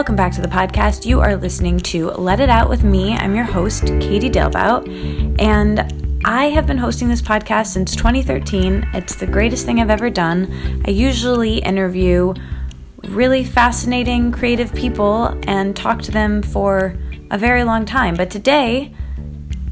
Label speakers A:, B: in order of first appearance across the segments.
A: welcome back to the podcast. You are listening to Let It Out with me. I'm your host, Katie Dalebout, and I have been hosting this podcast since 2013. It's the greatest thing I've ever done. I usually interview really fascinating, creative people and talk to them for a very long time. But today,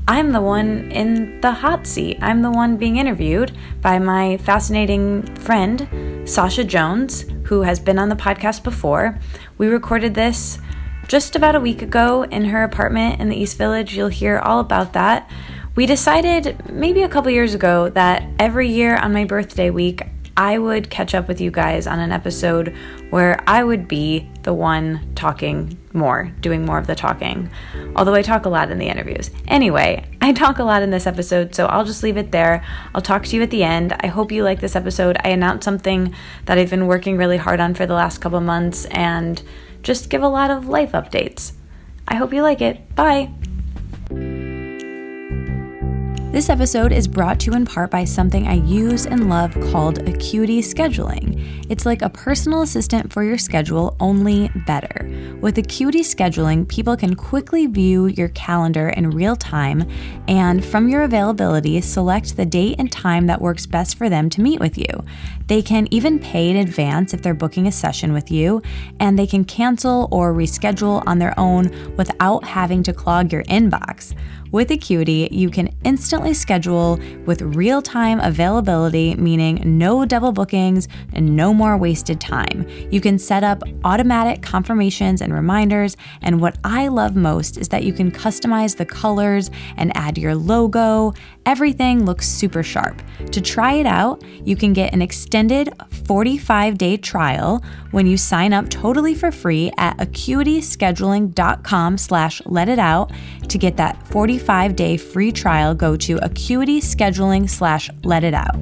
A: I'm the one in the hot seat. I'm the one being interviewed by my fascinating friend, Sasha Jones, who has been on the podcast before. We recorded this just about a week ago in her apartment in the East Village. You'll hear all about that. We decided maybe a couple years ago that every year on my birthday week, I would catch up with you guys on an episode where I would be the one talking more, doing more of the talking. Although I talk a lot in the interviews. Anyway, I talk a lot in this episode, so I'll just leave it there. I'll talk to you at the end. I hope you like this episode. I announced something that I've been working really hard on for the last couple months and just give a lot of life updates. I hope you like it. Bye. This episode is brought to you in part by something I use and love called Acuity Scheduling. It's like a personal assistant for your schedule, only better. With Acuity Scheduling, people can quickly view your calendar in real time and, from your availability, select the date and time that works best for them to meet with you. They can even pay in advance if they're booking a session with you, and they can cancel or reschedule on their own without having to clog your inbox. With Acuity, you can instantly schedule with real time availability, meaning no double bookings and no more wasted time. You can set up automatic confirmations and reminders, and what I love most is that you can customize the colors and add your logo. Everything looks super sharp. To try it out, you can get an extended 45 day trial when you sign up totally for free at acuityscheduling.com slash let it out to get that 45 day free trial go to acuityscheduling slash let it out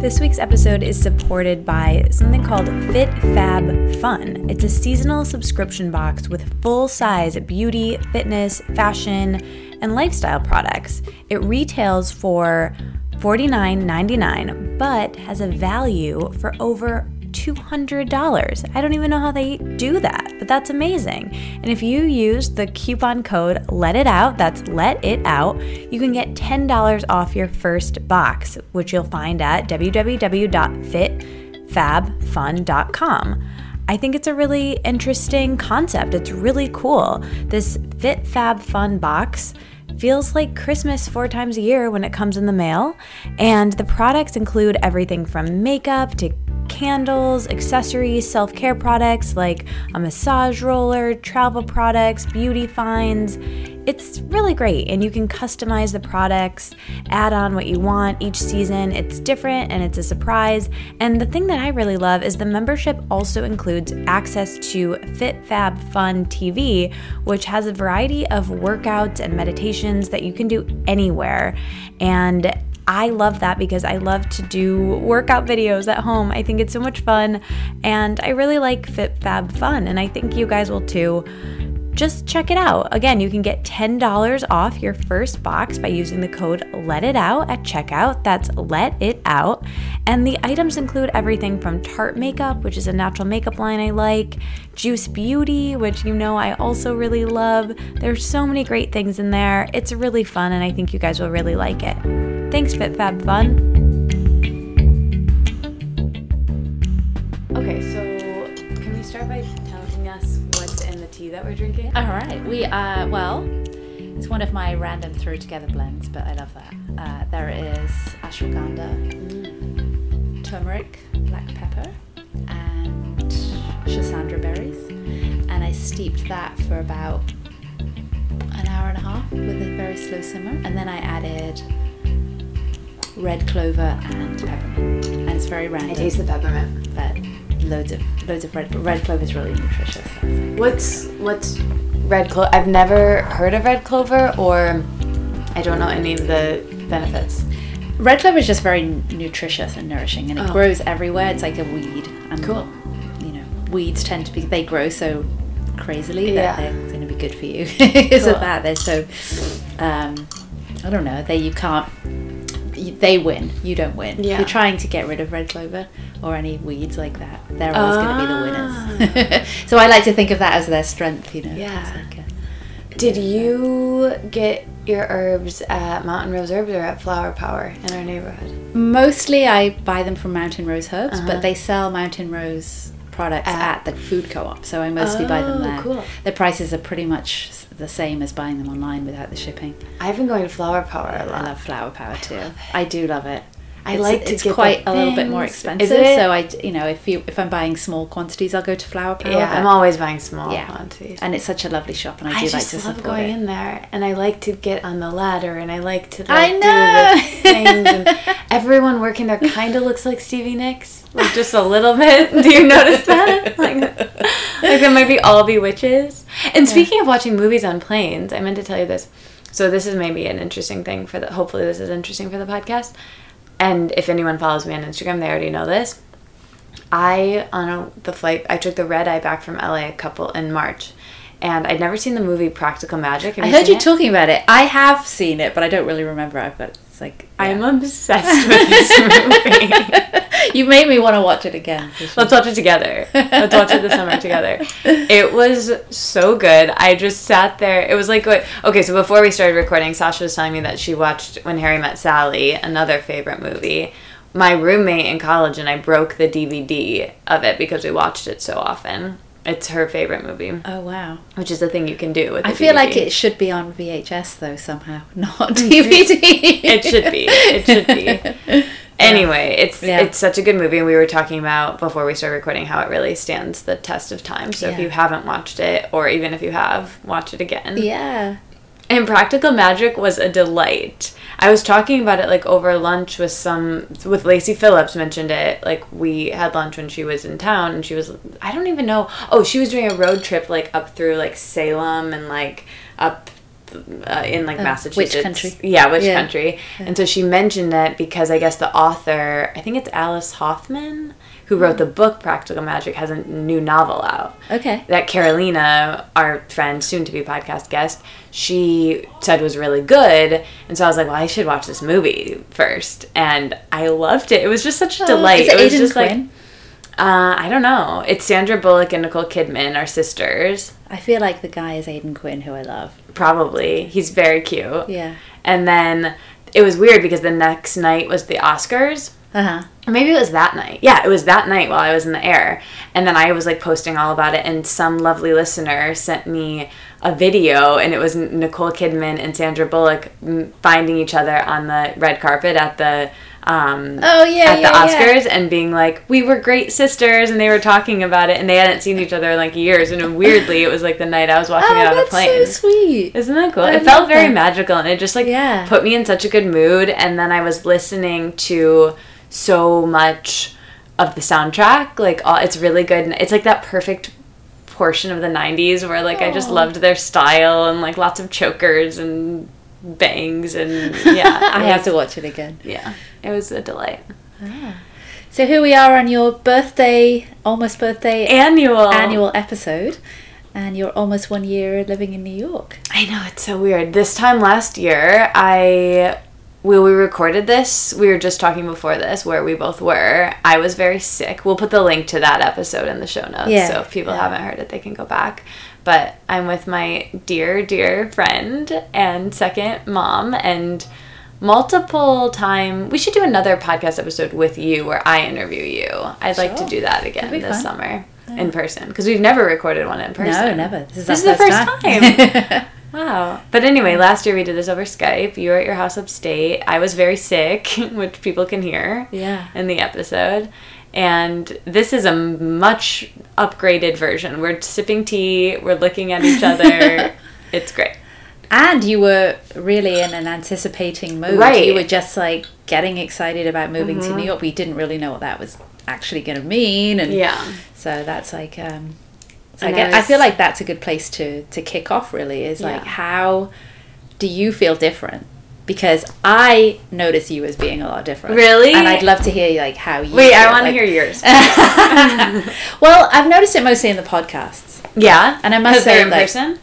A: this week's episode is supported by something called Fit Fab Fun. It's a seasonal subscription box with full size beauty, fitness, fashion, and lifestyle products. It retails for $49.99 but has a value for over $200. I don't even know how they do that, but that's amazing. And if you use the coupon code Let It Out, that's Let It Out, you can get $10 off your first box, which you'll find at www.fitfabfun.com. I think it's a really interesting concept. It's really cool. This Fit Fab Fun box feels like Christmas four times a year when it comes in the mail. And the products include everything from makeup to candles, accessories, self care products like a massage roller, travel products, beauty finds. It's really great, and you can customize the products, add on what you want each season. It's different and it's a surprise. And the thing that I really love is the membership also includes access to Fit Fab Fun TV, which has a variety of workouts and meditations that you can do anywhere. And I love that because I love to do workout videos at home. I think it's so much fun and I really like Fit Fab Fun and I think you guys will too just check it out. Again, you can get $10 off your first box by using the code Let It Out at checkout. That's Let It Out. And the items include everything from Tarte Makeup, which is a natural makeup line I like, Juice Beauty, which you know I also really love. There's so many great things in there. It's really fun, and I think you guys will really like it. Thanks, Fit Fab Fun. We're drinking?
B: All right. We uh well, it's one of my random throw together blends, but I love that. Uh, there is ashwagandha, turmeric, black pepper, and schisandra berries, and I steeped that for about an hour and a half with a very slow simmer, and then I added red clover and peppermint, and it's very random.
A: It is the peppermint.
B: but loads of loads of red red clover is really nutritious. so it's like-
A: What's what's red clover? I've never heard of red clover, or I don't know any of the benefits.
B: Red clover is just very nutritious and nourishing, and it
A: Oh.
B: grows everywhere. It's like a weed, and
A: Cool.
B: you know, weeds tend to be they grow so crazily
A: Yeah.
B: that they're going to be good for you because
A: Cool.
B: that. They're so, um, I don't know, they you can't they win. You don't win.
A: Yeah.
B: You're trying to get rid of red clover or any weeds like that. They're always going to be the winners. so I like to think of that as their strength. You know.
A: Yeah.
B: Like a-
A: Did you get your herbs at Mountain Rose Herbs or at Flower Power in our neighborhood?
B: Mostly, I buy them from Mountain Rose Herbs,
A: Uh-huh.
B: but they sell Mountain Rose products
A: At-
B: at, the food co-op, so I mostly buy them
A: Oh,
B: there.
A: cool.
B: The prices are pretty much the same as buying them online without the shipping.
A: I've been going to Flower Power a lot.
B: I love Flower Power too. I do love it.
A: I
B: It's-
A: like to
B: it's
A: get
B: quite a little bit more expensive.
A: Is it?
B: So I, you know, if you if I'm buying small quantities, I'll go to Flower Power.
A: yeah, I'm always buying small
B: yeah,
A: quantities.
B: and it's such a lovely shop, and I
A: I
B: do like to
A: love going
B: it.
A: in there, and I like to get on the ladder, and I like to. Like,
B: I
A: Do
B: know.
A: the things, and everyone working there kind of looks like Stevie Nicks, like just a little bit. Do you notice that? Like, like they might be all be witches. And speaking of watching movies on planes, I meant to tell you this. So this is maybe an interesting thing for the. Hopefully, this is interesting for the podcast. And if anyone follows me on Instagram, they already know this. I on a, the flight I took the red eye back from LA a couple in March, and I'd never seen the movie Practical Magic. Have
B: I heard you
A: it?
B: talking about it. I have seen it, but I don't really remember. I've got it's like yeah.
A: I'm obsessed with this movie.
B: you made me want to watch it again.
A: Let's watch it together. Let's watch it this summer together. It was so good. I just sat there. It was like what- okay. So before we started recording, Sasha was telling me that she watched When Harry Met Sally, another favorite movie. My roommate in college and I broke the DVD of it because we watched it so often. It's her favorite movie,
B: Oh wow!
A: which is the thing you can do with.
B: I feel like it should be on VHS though somehow, not DVD.
A: it should be. It should be. Anyway, it's
B: Yeah.
A: it's such a good movie, and we were talking about before we started recording how it really stands the test of time. So if you haven't watched it, or even if you have, watch it again.
B: yeah.
A: And Practical Magic was a delight. I was talking about it like over lunch with some with Lacy Phillips mentioned it. Like we had lunch when she was in town and she was I don't even know. Oh, she was doing a road trip like up through like Salem and like uh, in like
B: Oh,
A: Massachusetts.
B: which country?
A: Yeah, which
B: Yeah.
A: country? And so she mentioned it because I guess the author, I think it's Alice Hoffman, who wrote the book Practical Magic, has a new novel out
B: Okay.
A: that Carolina, our friend, soon to be podcast guest, she said was really good. And so I was like, well, I should watch this movie first. And I loved it. It was just such a delight.
B: Is it
A: was
B: Aidan
A: just
B: Quinn?
A: like, uh, I don't know. It's Sandra Bullock and Nicole Kidman, our sisters.
B: I feel like the guy is Aidan Quinn, who I love.
A: Probably. He's very cute.
B: Yeah.
A: And then it was weird because the next night was the Oscars.
B: Uh huh.
A: Maybe it was that night. Yeah, it was that night while I was in the air. And then I was like posting all about it, and some lovely listener sent me a video, and it was Nicole Kidman and Sandra Bullock mm, finding each other on the red carpet at the. Um,
B: Oh, yeah,
A: at the
B: yeah, yeah.
A: Oscars and being like, we were great sisters, and they were talking about it, and they hadn't seen each other in like years, and weirdly, it was like the night I was watching it
B: Oh,
A: on a
B: that's
A: plane.
B: so sweet.
A: Isn't that cool?
B: I
A: it felt very
B: that.
A: magical and it just like
B: Yeah.
A: put me in such a good mood and then I was listening to so much of the soundtrack. Like all, it's really good and it's like that perfect portion of the 90s where like I just loved their style and like lots of chokers and bangs and yeah.
B: I have to watch it again.
A: Yeah. It was a delight. Ah.
B: So here we are on your birthday, almost birthday
A: Annual.
B: annual episode, and you're almost one year living in New York.
A: I know it's so weird. This time last year, I when we recorded this, we were just talking before this where we both were. I was very sick. We'll put the link to that episode in the show notes.
B: Yeah,
A: So if people
B: yeah.
A: haven't heard it, they can go back. But I'm with my dear, dear friend and second mom and multiple time we should do another podcast episode with you where I interview you. I'd like to do that again this
B: fun.
A: summer in person because we've never recorded one in person.
B: No, never. This is,
A: This is the first time.
B: time.
A: Wow. But anyway, last year we did this over Skype. You were at your house upstate. I was very sick, which people can hear
B: yeah.
A: in the episode. And this is a much upgraded version. We're sipping tea, we're looking at each other. it's great.
B: And you were really in an anticipating mood.
A: Right. Mm-hmm.
B: You were just like getting excited about moving to New York. We didn't really know what that was actually going to mean, and
A: Yeah.
B: so that's like. Um, so I, get,
A: I
B: I feel like that's a good place to to kick off. Really, is like
A: Yeah.
B: how do you feel different? Because I notice you as being a lot different.
A: Really?
B: and I'd love to hear like how you.
A: Wait, I want to
B: like-
A: hear yours.
B: well, I've noticed it mostly in the podcasts.
A: yeah.
B: And I must say,
A: in
B: like-
A: person?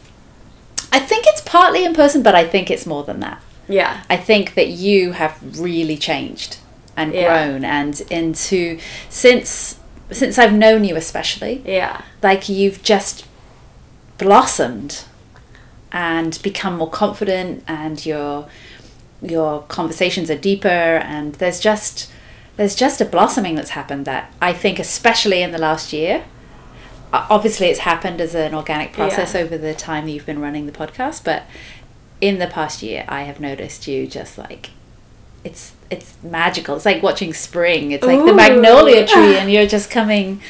B: I think it's partly in person, but I think it's more than that.
A: Yeah.
B: I think that you have really changed and
A: Yeah.
B: grown and into since since I've known you especially
A: Yeah.
B: like you've just blossomed and become more confident and your your conversations are deeper and there's just there's just a blossoming that's happened that I think especially in the last year obviously it's happened as an organic process
A: Yeah.
B: over the time that you've been running the podcast but in the past year I have noticed you just like it's it's magical it's like watching spring it's like the magnolia tree and you're just coming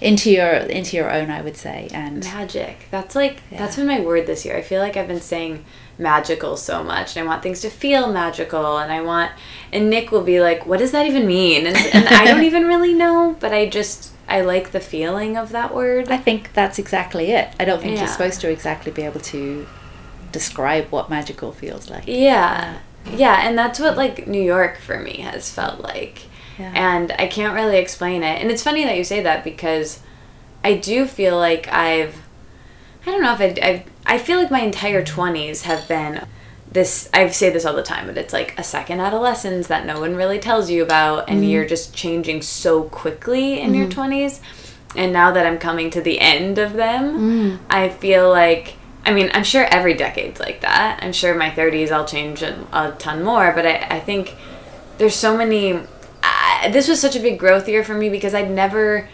B: into your into your own I would say and
A: Magic. That's like that's been my word this year. I feel like I've been saying magical so much, and I want things to feel magical, and I want. And Nick will be like, "What does that even mean?" And, and I don't even really know, but I just I like the feeling of that word.
B: I think that's exactly it I don't think
A: Yeah.
B: you're supposed to exactly be able to describe what magical feels like
A: Yeah. Yeah, and that's what like New York for me has felt like.
B: Yeah.
A: And I can't really explain it. And it's funny that you say that because I do feel like I've I don't know if I I I feel like my entire 20s have been this I say this all the time, but it's like a second adolescence that no one really tells you about and you're just changing so quickly in your 20s. And now that I'm coming to the end of them, I feel like I mean, I'm sure every decade's like that. I'm sure my 30s I'll change a, a ton more, but I, I think there's so many. Uh, this was such a big growth year for me because I'd never,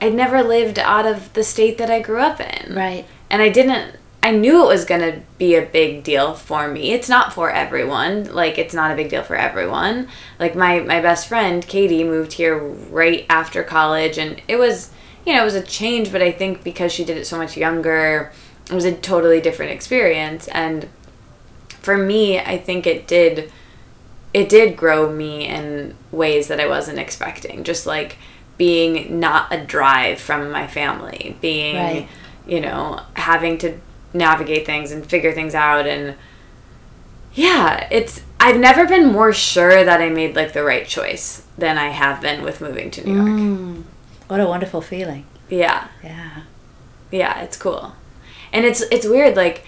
A: I'd never lived out of the state that I grew up in,
B: right
A: and I didn't. I knew it was gonna be a big deal for me. It's not for everyone. Like it's not a big deal for everyone. Like my my best friend Katie moved here right after college, and it was you know it was a change, but I think because she did it so much younger, it was a totally different experience. And for me, I think it did it did grow me in ways that I wasn't expecting. Just like being not a drive from my family, being
B: Right.
A: you know having to navigate things and figure things out and yeah it's i've never been more sure that i made like the right choice than i have been with moving to new york.
B: Mm. what a wonderful feeling.
A: Yeah.
B: Yeah.
A: Yeah it's cool. And it's it's weird like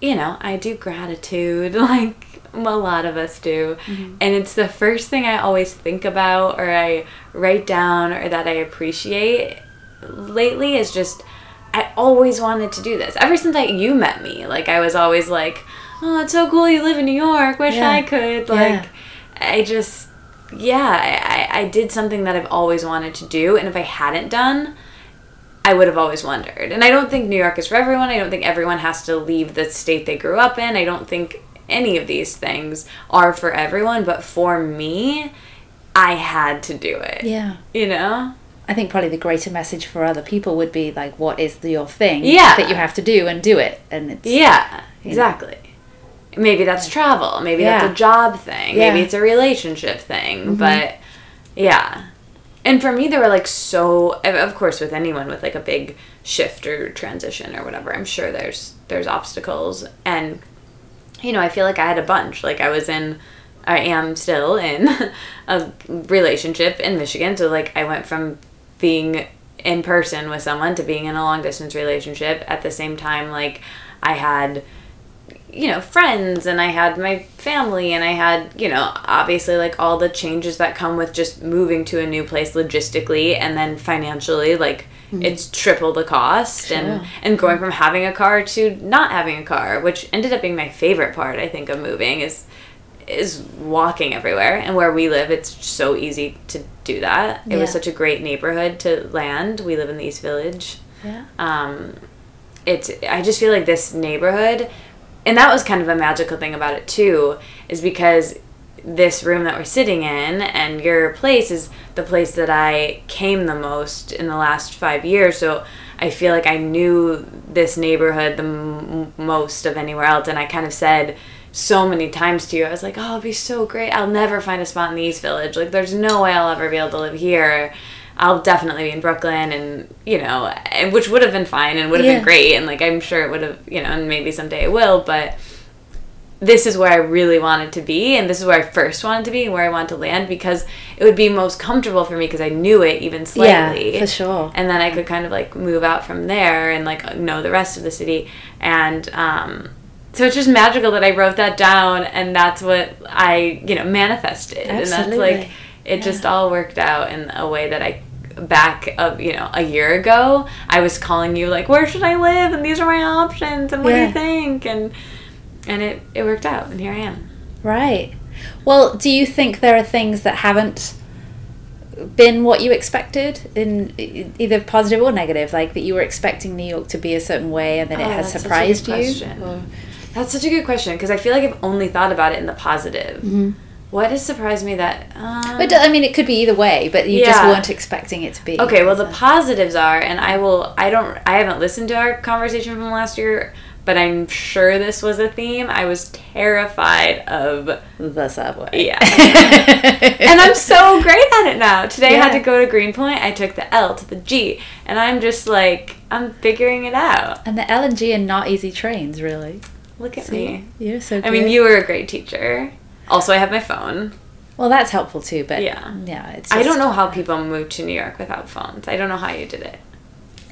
A: you know i do gratitude like a lot of us do. And it's the first thing i always think about or i write down or that i appreciate lately is just i always wanted to do this ever since I, you met me like i was always like oh it's so cool you live in new york wish
B: Yeah.
A: i could
B: Yeah.
A: like i just yeah I, I I did something that i've always wanted to do and if i hadn't done I would have always wondered. And I don't think New York is for everyone. I don't think everyone has to leave the state they grew up in. I don't think any of these things are for everyone. But for me, I had to do it.
B: yeah
A: You know?
B: I think probably the greater message for other people would be like, what is the, your thing
A: Yeah.
B: that you have to do and do it, and it's
A: Yeah, exactly. Maybe that's travel. Maybe
B: Yeah.
A: that's a job thing.
B: Yeah. Mm-hmm.
A: Maybe it's a relationship thing. But yeah. And for me, there were like so, of- of course, with anyone with like a big shift or transition or whatever, I'm sure there's there's obstacles. And you know, I feel like I had a bunch. Like I was in, I am still in a relationship in Michigan. So like I went from being in person with someone to being in a long distance relationship at the same time. Like I had, you know, friends and I had my family and I had, you know, obviously like all the changes that come with just moving to a new place logistically and then financially. Like mm-hmm. it's triple the cost and and going from having a car to not having a car, which ended up being my favorite part, I think, of moving is is walking everywhere. And where we live, it's so easy to do that. It was such a great neighborhood to land. We live in the East Village.
B: yeah,
A: Um, it's I just feel like this neighborhood, and that was kind of a magical thing about it too, is because this room that we're sitting in and your place is the place that I came the most in the last five years. So I feel like I knew this neighborhood the m- most of anywhere else, and I kind of said so many times to you, I was like, "Oh, it'd be so great. I'll never find a spot in the East Village. Like, there's no way I'll ever be able to live here." I'll definitely be in Brooklyn, and you know, and which would have been fine and would have
B: Yeah.
A: been great, and like I'm sure it would have, you know, and maybe someday it will. But this is where I really wanted to be, and this is where I first wanted to be, and where I wanted to land because it would be most comfortable for me because I knew it even slightly,
B: yeah, for sure.
A: and then I could kind of like move out from there and like know the rest of the city, and um, so it's just magical that I wrote that down and that's what I, you know, manifested. And that's like it just all worked out in a way that I back of you know a year ago I was calling you like where should I live and these are my options and what do you think and and it it worked out and here I am.
B: Right. Well, do you think there are things that haven't been what you expected in either positive or negative, like that you were expecting New York to be a certain way and then it
A: Oh,
B: has
A: a good
B: surprised you?
A: question. That's such a good question because I feel like I've only thought about it in the positive. What has surprised me that um,
B: Mm-hmm. But I mean, it could be either way, but you just weren't expecting it to be.
A: Okay, well the positives are, and I will. I don't. I haven't listened to our conversation from last year, but I'm sure this was a theme. I was terrified of,
B: the subway.
A: yeah, and I'm so great at it now. Today I had to go to Greenpoint. I took the L to the G, and I'm just like I'm figuring it out.
B: and the L and G are not easy trains, really.
A: Look at
B: See,
A: me.
B: you're so. Good.
A: I mean, you were a great teacher. Also, I have my phone.
B: Well, that's helpful too, but
A: Yeah.
B: yeah, it's.
A: I don't know how people moved to New York without phones. I don't know how you did it.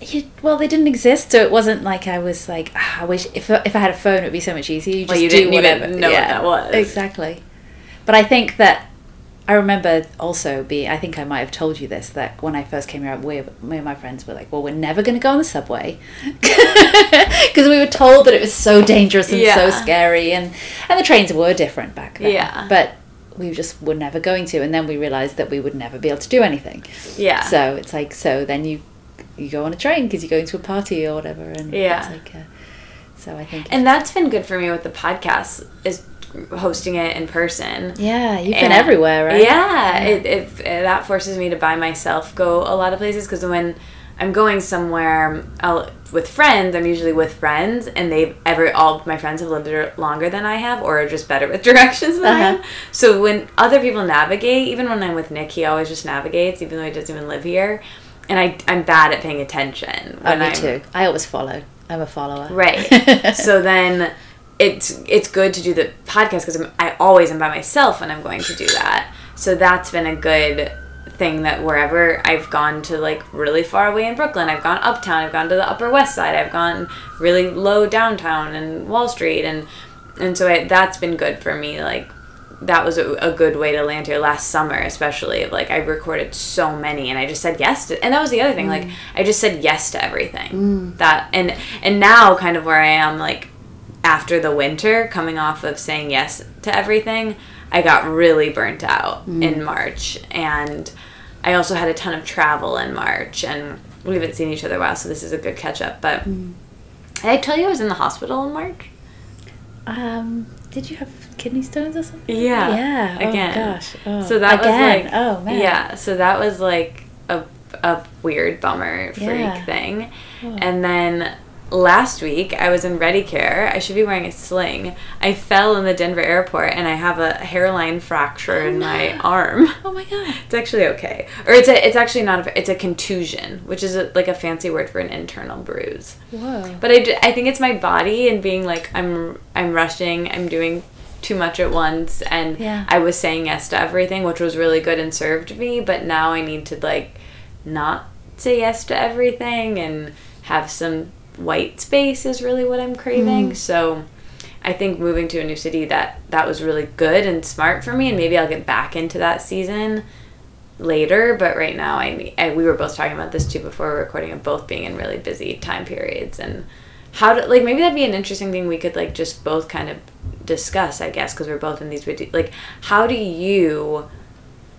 B: You, well, they didn't exist, so it wasn't like I was like, "Ah, I wish if if I had a phone, it would be so much easier. You just
A: Well, you
B: do
A: didn't even
B: whatever.
A: know what that was.
B: exactly. But I think that I remember also being, I think I might have told you this that when I first came here, we, me and my friends were like, "Well, we're never going to go on the subway," because we were told that it was so dangerous and so scary, and and the trains were different back then.
A: Yeah.
B: but. We just were never going to, and then we realized that we would never be able to do anything.
A: Yeah.
B: So it's like so then you you go on a train because you're going to a party or whatever, and
A: Yeah.
B: it's like uh, so I think
A: And that's been good for me with the podcast is hosting it in person.
B: yeah, you've been everywhere, right?
A: Yeah, It, it, it- that forces me to by myself go a lot of places because when I'm going somewhere I'll, with friends, I'm usually with friends, and they've ever all my friends have lived longer than I have, or are just better with directions than
B: Uh-huh.
A: am. So when other people navigate, even when I'm with Nick, he always just navigates, even though he doesn't even live here. And I, I'm bad at paying attention.
B: Oh, me
A: I'm,
B: too. I always follow. I'm a follower.
A: Right. so then it's it's good to do the podcast because I always am by myself when I'm going to do that. So that's been a good thing that wherever I've gone to like really far away in Brooklyn, I've gone uptown, I've gone to the Upper West Side, I've gone really low downtown and Wall Street, and and so I, that's been good for me. Like that was a, a good way to land here last summer, especially. Like I recorded so many, and I just said yes to, and that was the other thing. Like mm. I just said yes to everything. Mm. That and and now kind of where I am, like after the winter, coming off of saying yes to everything, I got really burnt out in March, and I also had a ton of travel in March, and we haven't seen each other a while, so this is a good catch up. But did I tell you I was in the hospital in March?
B: Um, did you have kidney stones or something?
A: Yeah.
B: Yeah.
A: Again.
B: Oh gosh. Oh.
A: So that
B: Again.
A: was like
B: oh man.
A: Yeah, so that was like a a weird bummer freak
B: Yeah.
A: thing.
B: Oh.
A: And then last week I was in Ready Care. I should be wearing a sling. I fell in the Denver airport and I have a hairline fracture in my arm.
B: Oh my god.
A: It's actually okay. Or it's a it's actually not a it's a contusion, which is a, like a fancy word for an internal bruise.
B: Whoa.
A: But I, I think it's my body and being like I'm I'm rushing, I'm doing too much at once and
B: Yeah.
A: I was saying yes to everything, which was really good and served me, but now I need to like not say yes to everything and have some white space is really what I'm craving. Mm. So I think moving to a new city that that was really good and smart for me and maybe I'll get back into that season later but right now I, I we were both talking about this too before we we're recording of both being in really busy time periods and how to like maybe that'd be an interesting thing we could like just both kind of discuss I guess because we're both in these like how do you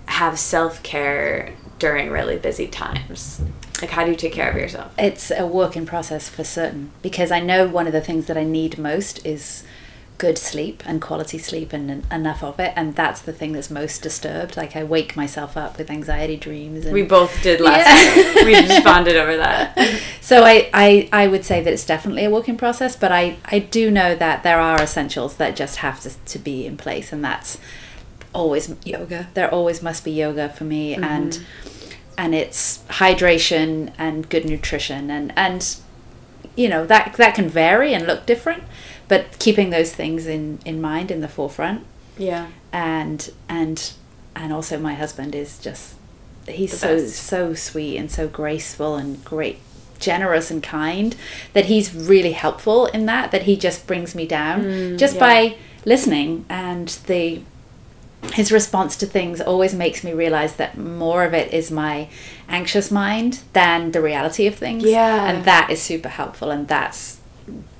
A: have self-care during really busy times like how do you take care of yourself?
B: It's a work in process for certain because I know one of the things that I need most is good sleep and quality sleep and en- enough of it and that's the thing that's most disturbed. Like I wake myself up with anxiety dreams and
A: we both did last
B: Yeah.
A: we just bonded over that.
B: So I, I I would say that it's definitely a work in process but I I do know that there are essentials that just have to, to be in place and that's always yoga. There always must be yoga for me and mm-hmm. And it's hydration and good nutrition and and you know that that can vary and look different but keeping those things in in mind in the forefront.
A: Yeah.
B: And and and also my husband is just he's so so sweet and so graceful and great generous and kind that he's really helpful in that that he just brings me down
A: Mm,
B: just
A: yeah.
B: by listening and the his response to things always makes me realize that more of it is my anxious mind than the reality of things
A: Yeah.
B: and that is super helpful and that's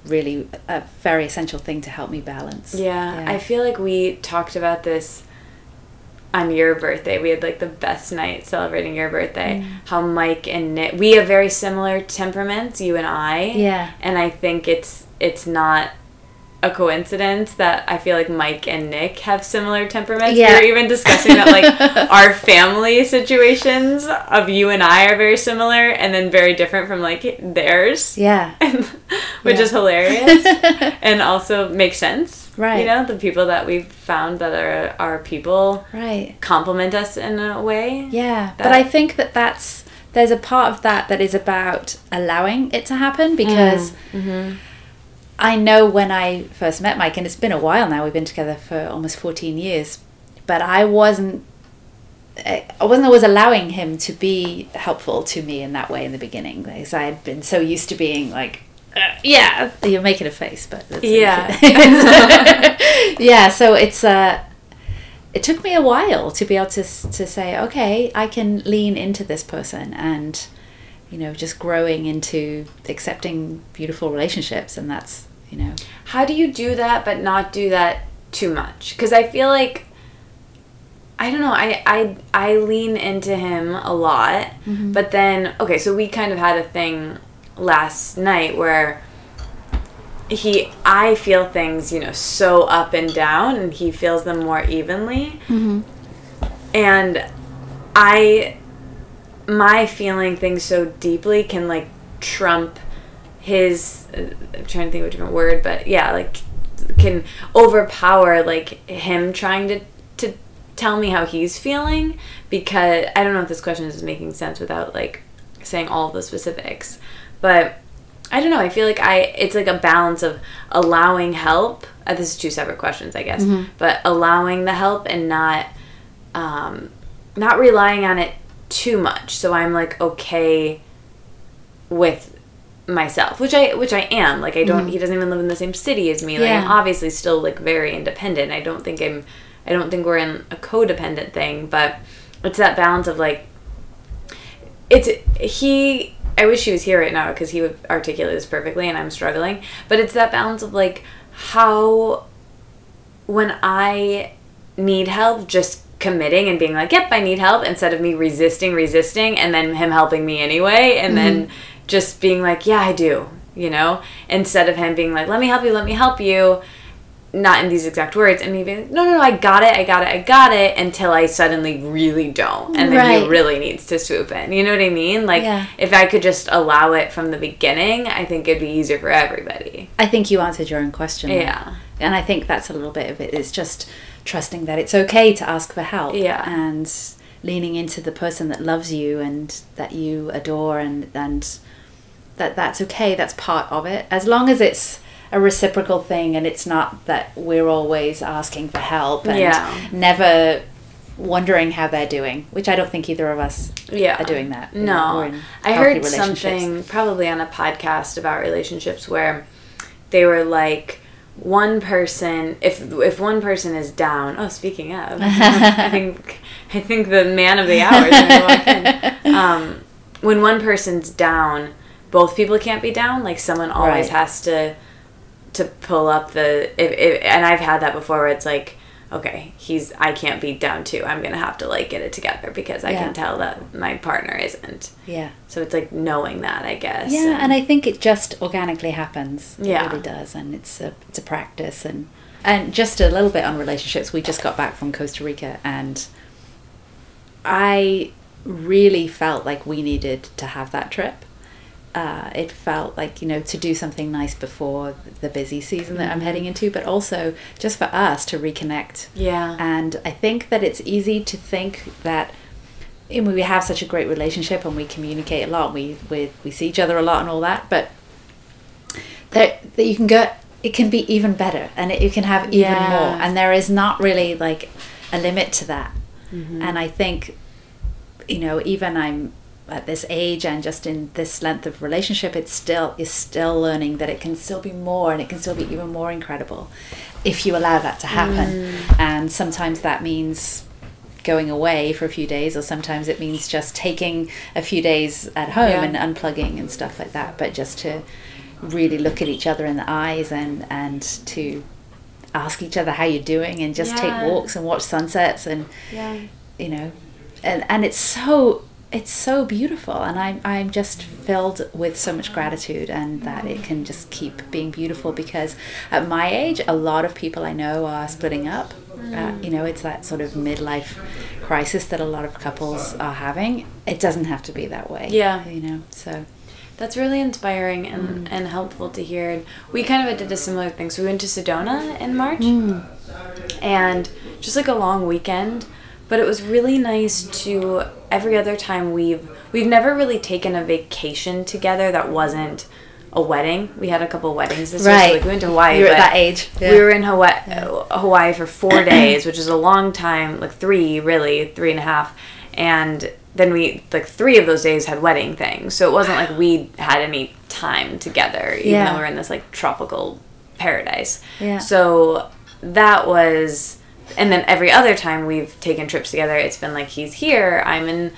B: really a very essential thing to help me balance
A: Yeah, I feel like we talked about this on your birthday. We had like the best night celebrating your birthday. Mm. How Mike and Nick, we have very similar temperaments, you and I.
B: Yeah.
A: And I think it's it's not a coincidence that I feel like Mike and Nick have similar temperaments.
B: Yeah.
A: We were even discussing that like our family situations of you and I are very similar and then very different from like theirs.
B: yeah
A: Which
B: Yeah.
A: is hilarious and also makes sense.
B: Right.
A: You know, the people that we've found that are our people
B: right
A: complement us in a way.
B: Yeah, but I think that that's there's a part of that that is about allowing it to happen because mm-hmm. Mm-hmm. I know when I first met Mike, and it's been a while now. We've been together for almost fourteen years, but I wasn't. I wasn't always allowing him to be helpful to me in that way in the beginning, because I had been so used to being like, uh, "Yeah, you're making a face," but
A: Yeah.
B: yeah. So it's uh, it took me a while to be able to to say, okay, I can lean into this person and you know just growing into accepting beautiful relationships, and that's you know
A: How do you do that but not do that too much? Because I feel like I don't know. I I I lean into him a lot, mm-hmm. but then okay. So we kind of had a thing last night where he I feel things you know so up and down, and he feels them more evenly, mm-hmm. and I my feeling things so deeply can like trump his uh, I'm trying to think of a different word, but yeah, like can overpower like him trying to to tell me how he's feeling because I don't know if this question is making sense without like saying all of the specifics. But I don't know, I feel like I it's like a balance of allowing help. Uh, this is two separate questions, I guess. But allowing the help and not um not relying on it too much. So I'm like okay with myself, which I which I am. Like I don't. Mm. He doesn't even live in the same city as me. Like I'm obviously still like very independent. I don't think I'm. I don't think we're in a codependent thing, but it's that balance of like. It's he. I wish he was here right now because he would articulate this perfectly, and I'm struggling. But it's that balance of like how when I need help, just committing and being like, "Yep, I need help," instead of me resisting, resisting, and then him helping me anyway, and then mm-hmm. Just being like, "Yeah, I do," you know, instead of him being like, "Let me help you, let me help you," not in these exact words, and me being, like, "No, no, no, I got it, I got it, I got it," until I suddenly really don't, and then he really needs to swoop in. You know what I mean? Like,
B: Yeah.
A: if I could just allow it from the beginning, I think it'd be easier for everybody.
B: I think you answered your own question. there.
A: Yeah.
B: And I think that's a little bit of it. It's just trusting that it's okay to ask for help.
A: Yeah.
B: And leaning into the person that loves you and that you adore and and that that's okay. That's part of it. As long as it's a reciprocal thing and it's not that we're always asking for help and
A: Yeah.
B: never wondering how they're doing, which I don't think either of us
A: yeah
B: are doing that.
A: No i heard something probably on a podcast about relationships where they were like one person if if one person is down oh speaking of i think i think the man of the hour is gonna walk in. um when one person's down both people can't be down like someone always
B: Right.
A: has to to pull up the if, if, and i've had that before where it's like okay he's i can't be down too i'm gonna have to like get it together because i
B: Yeah.
A: can tell that my partner isn't
B: Yeah.
A: so it's like knowing that i guess
B: Yeah, and I think it just organically happens.
A: Yeah.
B: It really does, and it's a it's a practice and and just a little bit on relationships. We just got back from Costa Rica, and I really felt like we needed to have that trip. Uh, it felt like you know to do something nice before the busy season that I'm heading into, but also just for us to reconnect
A: yeah
B: and I think that it's easy to think that I mean, we have such a great relationship and we communicate a lot. We we, we see each other a lot and all that, but that that you can go. It can be even better, and it, you can have even
A: Yeah.
B: more. And there is not really like a limit to that.
A: Mm-hmm.
B: And I think, you know, even I'm at this age and just in this length of relationship it still is still learning that it can still be more and it can still be even more incredible if you allow that to happen
A: Mm.
B: and sometimes that means going away for a few days or sometimes it means just taking a few days at home
A: Yeah.
B: and unplugging and stuff like that but just to really look at each other in the eyes and and to ask each other how you're doing and just
A: Yeah.
B: take walks and watch sunsets and
A: Yeah.
B: you know and and it's so it's so beautiful and I'm I'm just filled with so much gratitude and that it can just keep being beautiful because at my age a lot of people I know are splitting up uh, mm. you know it's that sort of midlife crisis that a lot of couples are having it doesn't have to be that way
A: Yeah.
B: you know so
A: That's really inspiring and, mm. and helpful to hear. And we kind of did a similar thing. So we went to Sedona in March mm. and just like a long weekend. But it was really nice to every other time we've we've never really taken a vacation together that wasn't a wedding. We had a couple weddings this year.
B: Right.
A: So like we went to Hawaii.
B: You're at that age. Yeah.
A: We were in Hawaii, Hawaii for four days, which is a long time, like three, really, three and a half. And then we, like, three of those days had wedding things. So it wasn't like we had any time together, even
B: Yeah.
A: though we were in this, like, tropical paradise.
B: Yeah.
A: So that was, and then every other time we've taken trips together, it's been like he's here, I'm in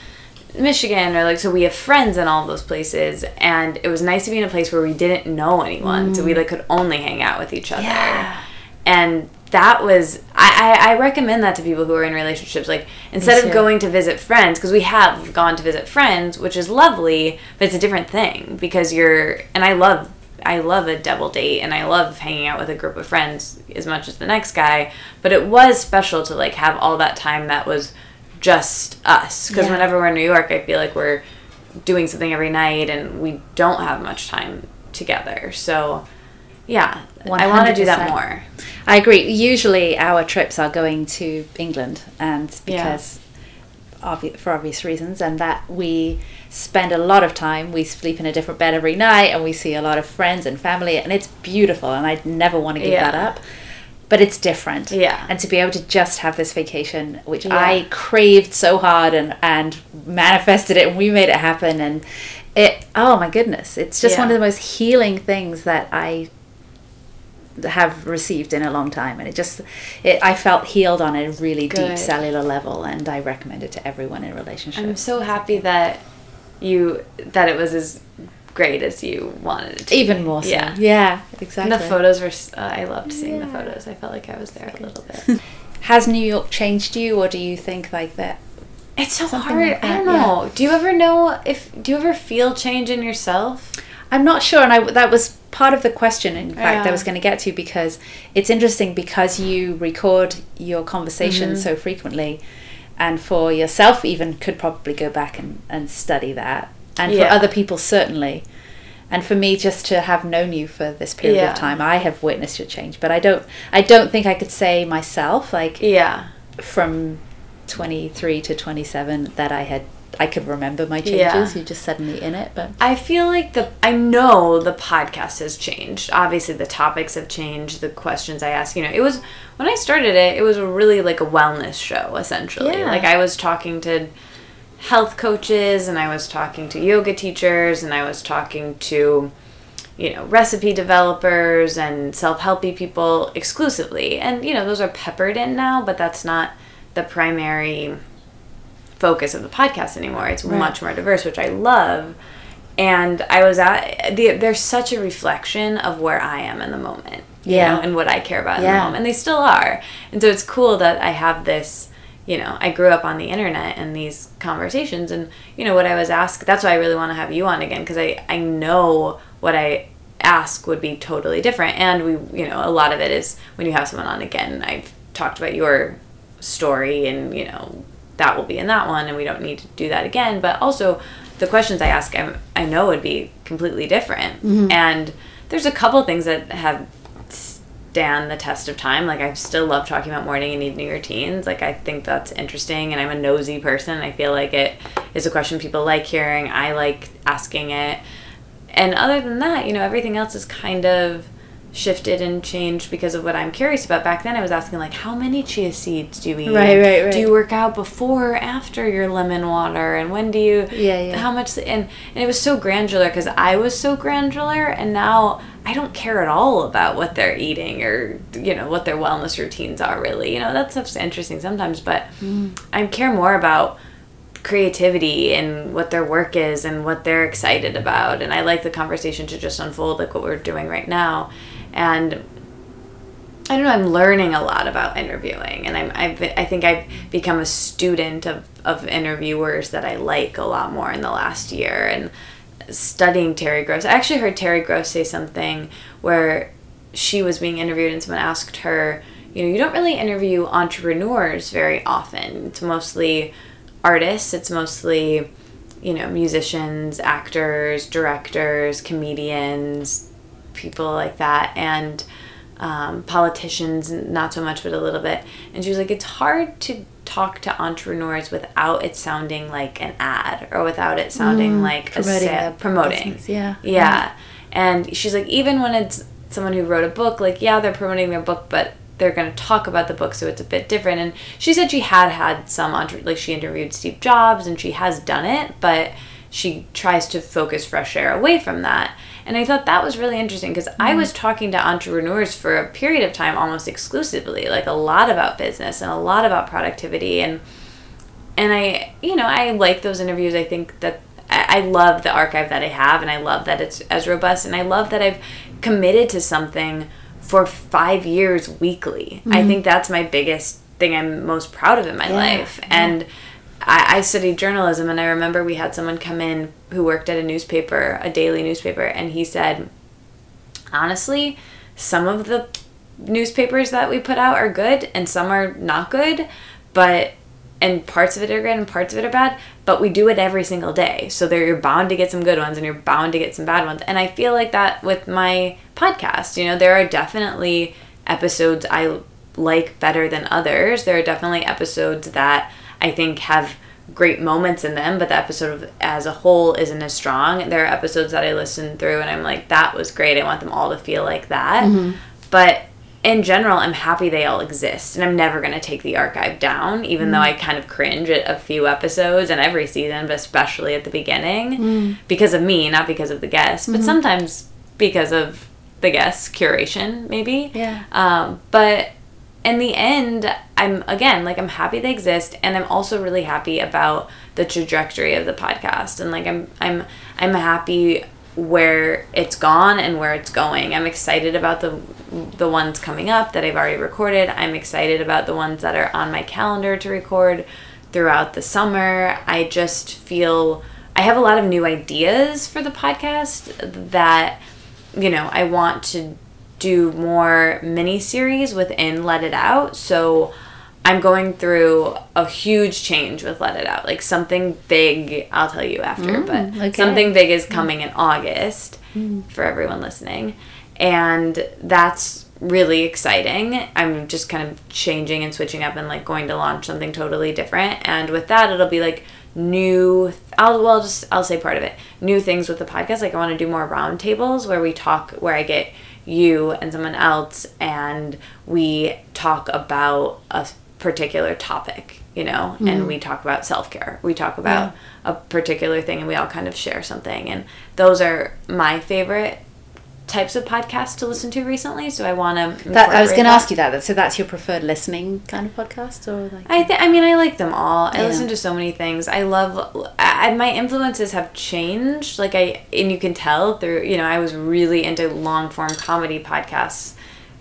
A: Michigan, or like, so we have friends in all those places. And it was nice to be in a place where we didn't know anyone. So we, mm. like, could only hang out with each other
B: Yeah.
A: and that was I, I recommend that to people who are in relationships like instead of going to visit friends because we have gone to visit friends which is lovely but it's a different thing because you're and i love i love a double date and i love hanging out with a group of friends as much as the next guy but it was special to like have all that time that was just us. Because
B: Yeah.
A: whenever we're in new york i feel like we're doing something every night and we don't have much time together. So yeah i want to do that more.
B: I agree. Usually, our trips are going to England, and because obvi- for obvious reasons, and that we spend a lot of time. We sleep in a different bed every night, and we see a lot of friends and family, and it's beautiful. And I'd never want to give
A: Yeah.
B: that up. But it's different,
A: Yeah.
B: And to be able to just have this vacation, which
A: Yeah.
B: I craved so hard and and manifested it, and we made it happen, and it. Oh my goodness! It's just
A: Yeah.
B: one of the most healing things that I have received in a long time and it just it, i felt healed on a really
A: Good.
B: deep cellular level and i recommend it to everyone in a relationship
A: I'm so happy that you that it was as great as you wanted it to.
B: even
A: be.
B: more so
A: Yeah.
B: yeah,
A: And
B: exactly
A: the photos were. Uh, I loved seeing the photos. I felt like I was there a little bit.
B: has new york changed you or do you think like that
A: It's so
B: Something
A: hard.
B: like
A: I don't
B: that, yeah.
A: know. Do you ever know if? Do you ever feel change in yourself?
B: I'm not sure and i that was part of the question in fact
A: Yeah.
B: i was going to get to because it's interesting because you record your conversations
A: Mm-hmm.
B: so frequently and for yourself even could probably go back and, and study that and for other people certainly and for me just to have known you for this period
A: Yeah.
B: of time i have witnessed your change but i don't i don't think i could say myself like
A: Yeah.
B: from 23 to 27 that i had i could remember my changes
A: Yeah.
B: you're just suddenly in it but
A: I feel like the I know the podcast has changed. Obviously the topics have changed, the questions I ask, you know. It was when I started it, it was really like a wellness show essentially.
B: Yeah.
A: Like I was talking to health coaches and I was talking to yoga teachers and I was talking to you know, recipe developers and self-helpy people exclusively. And you know, those are peppered in now, but that's not the primary focus of the podcast anymore. It's
B: Right.
A: much more diverse, which I love. And I was at the, there's such a reflection of where I am in the moment, you
B: Yeah.
A: know, and what I care about in
B: Yeah.
A: the moment. And they still are. And so it's cool that I have this, you know, I grew up on the internet and these conversations and you know what I was asked. That's why I really want to have you on again because I I know what I ask would be totally different. And we, you know, a lot of it is when you have someone on again. I've talked about your story and you know that will be in that one and we don't need to do that again. But also the questions i ask i, I know would be completely different. Mm-hmm. And there's a couple things that have stand the test of time. Like i still love talking about morning and evening routines. Like i think that's interesting and i'm a nosy person. I feel like it is a question people like hearing. I like asking it. And other than that you know everything else is kind of shifted and changed because of what I'm curious about. Back then, I was asking like, how many chia seeds do you eat?
B: Right, right, right.
A: Do you work out before or after your lemon water? And when do you?
B: Yeah, yeah.
A: How much? And and it was so granular because I was so granular, and now I don't care at all about what they're eating or you know what their wellness routines are. Really, you know that stuff's interesting sometimes, but
B: Mm.
A: I care more about creativity and what their work is and what they're excited about and i like the conversation to just unfold like what we're doing right now and i don't know i'm learning a lot about interviewing. And i'm I've, i think i've become a student of, of interviewers that i like a lot more in the last year and studying terry gross. I actually heard terry gross say something where she was being interviewed and someone asked her you know you don't really interview entrepreneurs very often. It's mostly artists. It's mostly you know musicians actors directors comedians people like that and um, politicians not so much but a little bit. And she was like it's hard to talk to entrepreneurs without it sounding like an ad or without it sounding like a
B: promoting their
A: promoting.
B: business, yeah.
A: yeah. And she's like even when it's someone who wrote a book like yeah they're promoting their book but they're going to talk about the book so it's a bit different. And she said she had had some entre- like she interviewed steve jobs and she has done it but she tries to focus fresh air away from that and i thought that was really interesting because i mm-hmm. was talking to entrepreneurs for a period of time almost exclusively like a lot about business and a lot about productivity and and I, you know, I like those interviews. I think that I, I love the archive that I have, and I love that it's as robust, and I love that I've committed to something for five years weekly. I mm-hmm. think that's my biggest thing I'm most proud of in my
B: Yeah,
A: life,
B: yeah.
A: I, I studied journalism, and I remember we had someone come in who worked at a newspaper, a daily newspaper, and he said, honestly, some of the newspapers that we put out are good and some are not good, but and parts of it are good and parts of it are bad, but we do it every single day. So there you're bound to get some good ones and you're bound to get some bad ones. And I feel like that with my podcast. You know, there are definitely episodes I like better than others. There are definitely episodes that I think have great moments in them, but the episode of, as a whole isn't as strong. There are episodes that I listen through and I'm like, that was great. I want them all to feel like that. Mm-hmm. But in general, I'm happy they all exist, and I'm never going to take the archive down, even though mm-hmm. I kind of cringe at a few episodes and every season, but especially at the beginning mm-hmm. because of me, not because of the guests, but sometimes because of the guests' curation, maybe.
B: Yeah.
A: Um, but in the end, I'm again like I'm happy they exist, and I'm also really happy about the trajectory of the podcast, and like I'm I'm I'm happy where it's gone and where it's going. I'm excited about the the ones coming up that I've already recorded. I'm excited about the ones that are on my calendar to record throughout the summer. I just feel I have a lot of new ideas for the podcast that you know, I want to do more mini series within Let It Out. So I'm going through a huge change with Let It Out. Like something big, I'll tell you after, mm, but
B: okay.
A: something big is coming in August mm. for everyone listening. And that's really exciting. I'm just kind of changing and switching up and like going to launch something totally different. And with that, it'll be like new I'll well just I'll say part of it. New things with the podcast. Like I want to do more roundtables where we talk where I get you and someone else and we talk about a particular topic, you know, and mm-hmm. we talk about self-care. We talk about a particular thing and we all kind of share something. And those are my favorite types of podcasts to listen to recently, so I want to
B: That, I was going to ask you that. So that's your preferred listening kind of podcast, or like?
A: I think I mean I like them all. I
B: Yeah.
A: listen to so many things. I love I, my influences have changed. Like I and you can tell through you know I was really into long form comedy podcasts,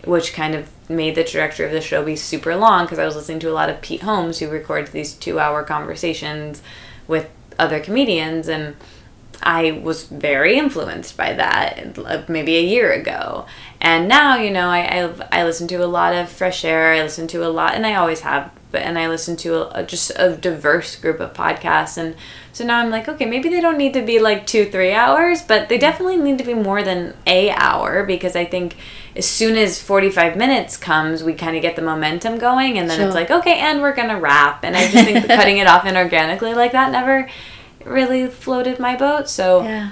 A: which kind of made the trajectory of the show be super long because I was listening to a lot of Pete Holmes who records these two hour conversations with other comedians and. I was very influenced by that uh, maybe a year ago. And now, you know, I, I, I listen to a lot of fresh air. I listen to a lot, and I always have, but, and I listen to a, a- just a diverse group of podcasts. And so now I'm like, okay, maybe they don't need to be like two, three hours, but they definitely need to be more than a hour because I think as soon as 45 minutes comes, we kind of get the momentum going. And then
B: Sure.
A: it's like, okay, and we're going to wrap. And I just think cutting it off inorganically like that never really floated my boat. So
B: Yeah.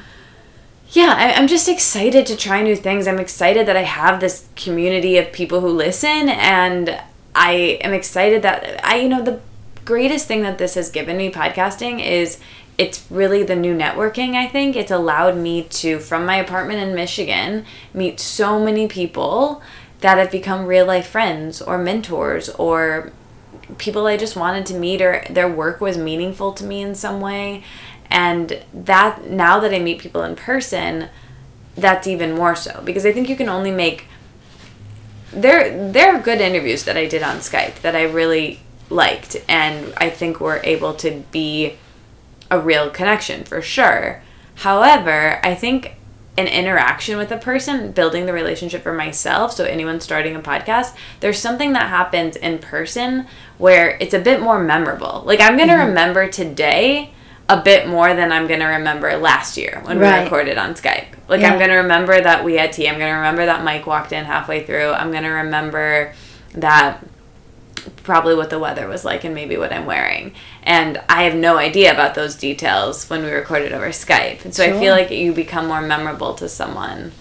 A: yeah, I, I'm just excited to try new things. I'm excited that I have this community of people who listen, and I am excited that I, you know, the greatest thing that this has given me podcasting is it's really the new networking, I think. It's allowed me to, from my apartment in Michigan, meet so many people that have become real life friends or mentors or people I just wanted to meet or their work was meaningful to me in some way. And that now that I meet people in person, that's even more so because I think you can only make there there are good interviews that I did on Skype that I really liked and I think were able to be a real connection for sure. However, I think an interaction with a person, building the relationship for myself, so anyone starting a podcast, there's something that happens in person where it's a bit more memorable. Like I'm going to mm-hmm. remember today a bit more than I'm going to remember last year when right. we recorded on Skype. Like, yeah. I'm going to remember that we had tea. I'm going to remember that Mike walked in halfway through. I'm going to remember that probably what the weather was like and maybe what I'm wearing. And I have no idea about those details when we recorded over Skype. And so sure. I feel like you become more memorable to someone.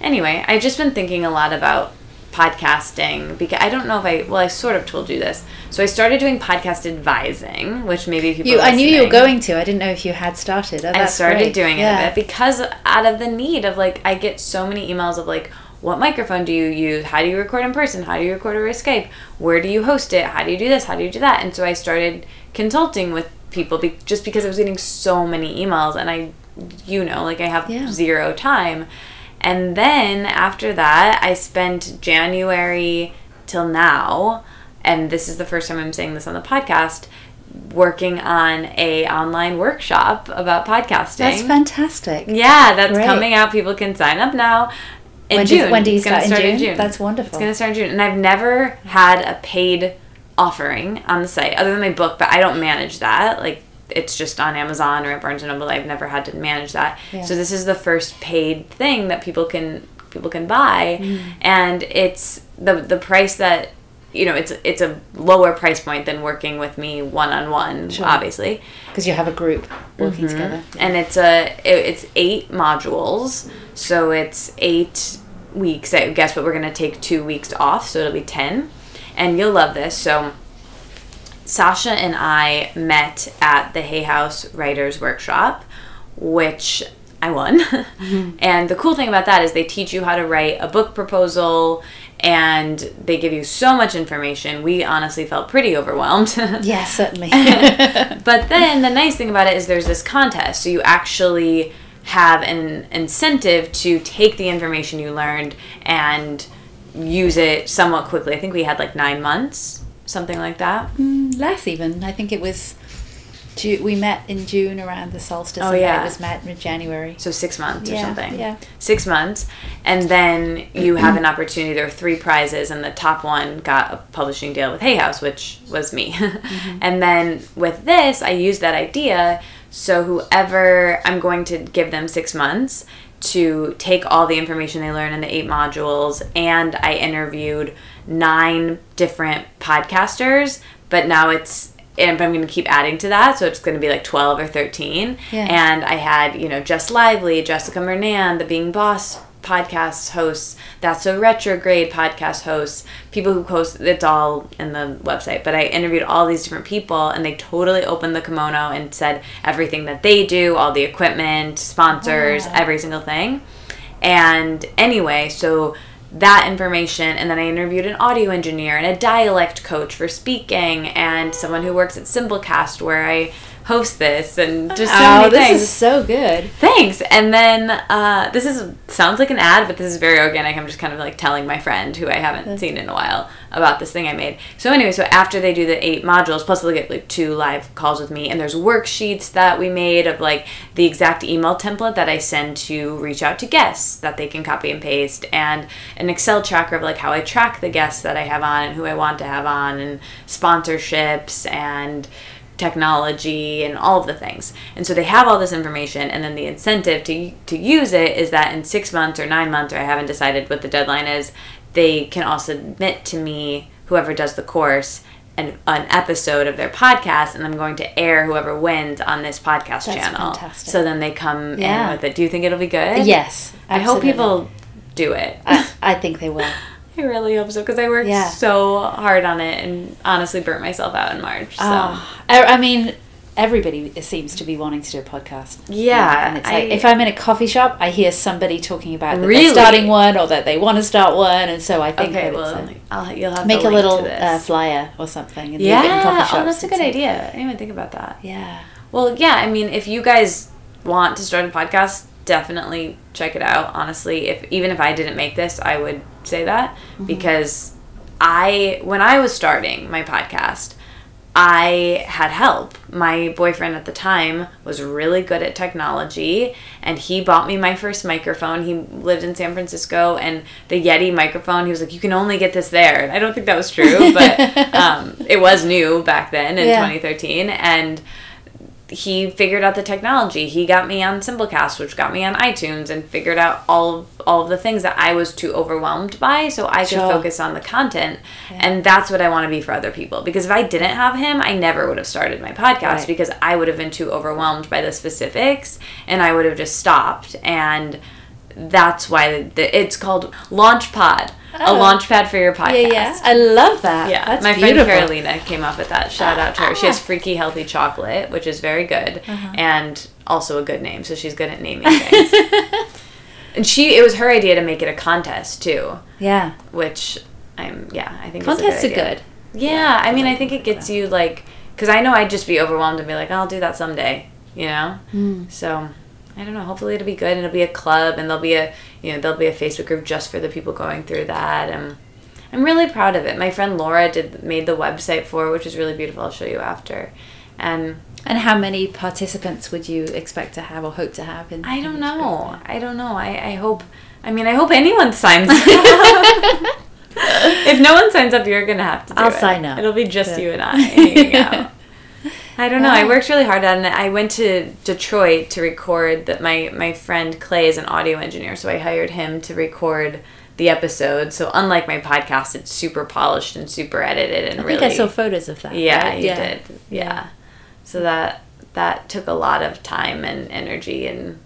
A: Anyway, I've just been thinking a lot about podcasting because I don't know if I well I sort of told you this. So I started doing podcast advising, which maybe people.
B: You, I knew you were going to. I didn't know if you had started. Oh,
A: I started great. doing yeah. it a bit because out of the need of like I get so many emails of like what microphone do you use? How do you record in person? How do you record over Skype? Where do you host it? How do you do this? How do you do that? And so I started consulting with people be- just because I was getting so many emails and I, you know, like I have yeah. zero time. And then after that, I spent January till now, and this is the first time I'm saying this on the podcast, working on a online workshop about podcasting.
B: That's fantastic.
A: Yeah, that's Great. coming out. People can sign up now. In
B: when
A: June.
B: Does, when do you start, start, in, June? in June? That's wonderful.
A: It's going to start in June. And I've never had a paid offering on the site other than my book, but I don't manage that. Like it's just on Amazon or at Barnes and Noble. I've never had to manage that. Yeah. So this is the first paid thing that people can people can buy, mm. and it's the the price that you know it's it's a lower price point than working with me one on one, obviously,
B: because you have a group working mm-hmm. together,
A: and it's a it, it's eight modules, so it's eight weeks. I guess, but we're gonna take two weeks off, so it'll be ten, and you'll love this. So Sasha and I met at the Hay House Writers Workshop, which I won. Mm-hmm. and the cool thing about that is they teach you how to write a book proposal and they give you so much information. We honestly felt pretty overwhelmed.
B: yeah, certainly.
A: but then the nice thing about it is there's this contest. So you actually have an incentive to take the information you learned and use it somewhat quickly. I think we had like nine months something like that.
B: Mm, less even. I think it was. We met in June around the solstice. Oh yeah, it was met in January.
A: So six months
B: yeah,
A: or something.
B: Yeah,
A: six months, and then you have an opportunity. There are three prizes, and the top one got a publishing deal with Hay House, which was me. Mm-hmm. and then with this, I used that idea. So whoever I'm going to give them six months to take all the information they learn in the eight modules, and I interviewed nine different podcasters, but now it's and I'm going to keep adding to that, so it's going to be like 12 or 13. Yeah. And I had, you know, Jess Lively, Jessica Murnane, the Being Boss podcast hosts, That's a Retrograde podcast hosts, people who host, it's all in the website. But I interviewed all these different people, and they totally opened the kimono and said everything that they do, all the equipment, sponsors, wow. every single thing. And anyway, so that information and then I interviewed an audio engineer and a dialect coach for speaking and someone who works at Simplecast where I host this and just so oh, many
B: this
A: things.
B: is so good.
A: Thanks. And then uh, this is sounds like an ad, but this is very organic. I'm just kind of like telling my friend who I haven't seen in a while about this thing I made. So anyway, so after they do the eight modules, plus they get like two live calls with me, and there's worksheets that we made of like the exact email template that I send to reach out to guests that they can copy and paste, and an Excel tracker of like how I track the guests that I have on and who I want to have on, and sponsorships and technology and all of the things. And so they have all this information and then the incentive to to use it is that in 6 months or 9 months or I haven't decided what the deadline is, they can all submit to me whoever does the course an, an episode of their podcast and I'm going to air whoever wins on this podcast
B: That's
A: channel.
B: fantastic.
A: So then they come
B: Yeah.
A: in with it. Do you think it'll be good?
B: Yes.
A: I hope people do it.
B: I, I think they will.
A: I really hope so because I worked
B: Yeah.
A: so hard on it and honestly burnt myself out in March. So
B: Ah, I, I mean, everybody seems to be wanting to do a podcast.
A: Yeah,
B: and it's like
A: I-
B: if I'm in a coffee shop, I hear somebody talking about
A: Really?
B: starting one or that they want to start one, and so I think
A: okay, well,
B: a-
A: I'll, you'll have
B: make a little uh, flyer or something. And
A: yeah, oh, that's a good idea. I didn't even think about that.
B: Yeah.
A: Well, yeah, I mean, if you guys want to start a podcast, definitely check it out. Honestly, if even if I didn't make this, I would say that
B: Mm-hmm.
A: because I when I was starting my podcast, I had help. My boyfriend at the time was really good at technology and he bought me my first microphone. He lived in San Francisco and the Yeti microphone, he was like, You can only get this there. And I don't think that was true, but um, it was new back then in
B: Yeah.
A: 2013. And he figured out the technology. He got me on Simplecast, which got me on iTunes, and figured out all of, all of the things that I was too overwhelmed by, so I could
B: Sure.
A: focus on the content. And that's what I want to be for other people. Because if I didn't have him, I never would have started my podcast
B: Right.
A: because I would have been too overwhelmed by the specifics, and I would have just stopped. And that's why the, it's called Launch Pod, a
B: Oh.
A: launch pad for your podcast.
B: Yeah, yeah. I love that.
A: Yeah,
B: That's
A: my
B: beautiful.
A: friend Carolina came up with that. Shout out to her. She has
B: Ah.
A: Freaky Healthy Chocolate, which is very good,
B: Uh-huh.
A: and also a good name. So she's good at naming things. and she, it was her idea to make it a contest too,
B: Yeah.
A: which I'm yeah, I think is a good
B: Contests are good.
A: Yeah, I mean,
B: I
A: think it gets you like, because I know I'd just be overwhelmed and be like, I'll do that someday, you know.
B: Mm.
A: So I don't know. Hopefully it'll be good, and it'll be a club, and there'll be a you know there'll be a Facebook group just for the people going through that, and I'm really proud of it. My friend Laura did made the website for, it, which is really beautiful. I'll show you after, and
B: And how many participants would you expect to have or hope to have? In,
A: I don't know. I don't know. I I hope. I mean, I hope anyone signs up. if no one signs up, you're gonna have to. Do
B: I'll
A: it.
B: sign up.
A: It'll be just
B: Yeah.
A: you and I hanging out. I don't know. I worked really hard on it. I went to Detroit to record that. My my friend Clay is an audio engineer, so I hired him to record the episode. So unlike my podcast, it's super polished and super edited and
B: I
A: really.
B: think I saw photos of that.
A: Yeah,
B: right?
A: you did. Yeah. So that that took a lot of time and energy and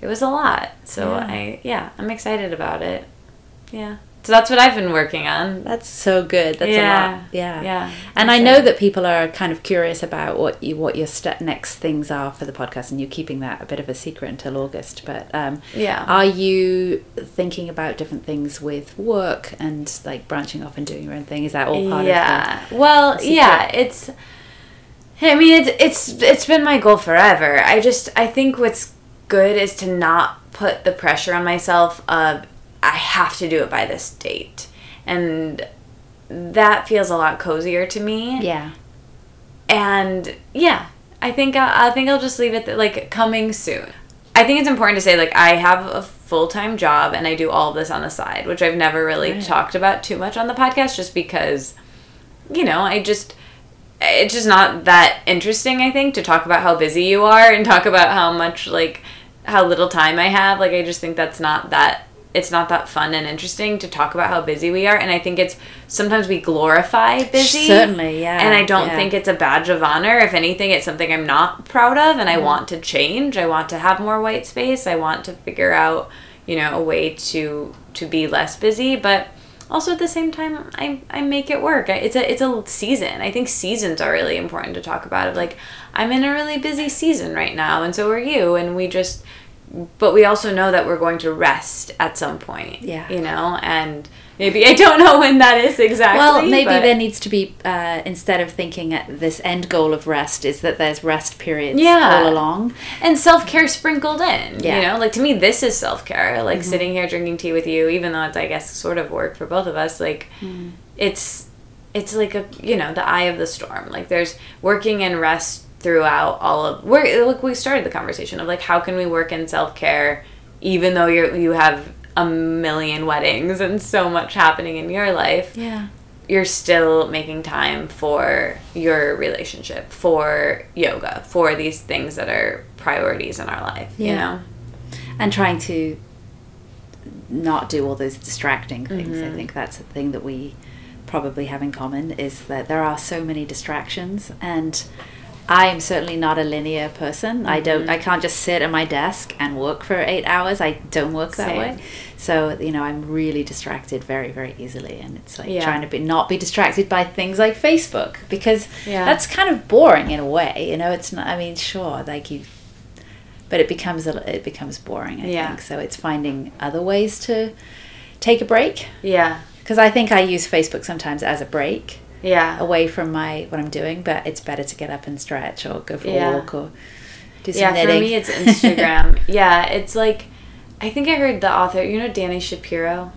A: it was a lot. So
B: Yeah.
A: I yeah, I'm excited about it. Yeah. So that's what I've been working on.
B: That's so good. That's a
A: Yeah.
B: lot. Yeah.
A: Yeah,
B: And I know that people are kind of curious about what you what your step next things are for the podcast, and you're keeping that a bit of a secret until August. But um,
A: Yeah.
B: are you thinking about different things with work and like branching off and doing your own thing? Is that all part
A: yeah.
B: of
A: Yeah.
B: well,
A: yeah, it's I mean, it's it's it's been my goal forever. I just I think what's good is to not put the pressure on myself of I have to do it by this date. And that feels a lot cozier to me.
B: yeah?
A: and yeah i think I, I think i'll just leave it th- like coming soon i think it's important to say like i have a full-time job and i do all of this on the side which i've never really
B: Right.
A: talked about too much on the podcast just because you know i just it's just not that interesting i think to talk about how busy you are and talk about how much like how little time i have like i just think that's not that it's not that fun and interesting to talk about how busy we are and i think it's sometimes we glorify busy.
B: Certainly, yeah,
A: and i don't
B: yeah.
A: think it's a badge of honor. If anything it's something i'm not proud of and i
B: Mm-hmm.
A: want to change. I want to have more white space. I want to figure out you know a way to to be less busy but also at the same time i i make it work. It's a it's a season. I think seasons are really important to talk about of like i'm in a really busy season right now and so are you and we just but we also know that we're going to rest at some point
B: Yeah.
A: you know and maybe i don't know when that is exactly
B: Well, maybe
A: but-
B: there needs to be uh, instead of thinking at this end goal of rest, is that there's rest periods
A: Yeah.
B: all along.
A: and self care sprinkled in.
B: Yeah.
A: You know, like to me, this is self care. Like sitting here drinking tea with you, even though it's I guess sort of work for both of us. Like it's it's like a you know the eye of the storm. Like there's working and rest throughout all of. We're like we started the conversation of like how can we work in self care even though you you have a million weddings and so much happening in your life
B: Yeah.
A: you're still making time for your relationship, for yoga, for these things that are priorities in our life, you
B: Yeah.
A: know?
B: and trying to not do all those distracting things.
A: Mm-hmm.
B: I think that's a thing that we probably have in common is that there are so many distractions and I am certainly not a linear person. I don't I mm-hmm. can't just sit at my desk and work for 8 hours. I don't work that
A: Same.
B: way. So, you know, I'm really distracted very very easily and it's like
A: Yeah.
B: trying to be not be distracted by things like Facebook because
A: Yeah.
B: that's kind of boring in a way, you know, it's not I mean, sure, like you but it becomes a, it becomes boring, I
A: Yeah.
B: think. So it's finding other ways to take a break
A: Yeah.
B: because I think I use Facebook sometimes as a break
A: Yeah.
B: away from my what I'm doing, but it's better to get up and stretch or go for
A: Yeah.
B: a walk or do some
A: Yeah,
B: knitting.
A: for me it's Instagram. yeah, it's like I think I heard the author, you know Dani Shapiro?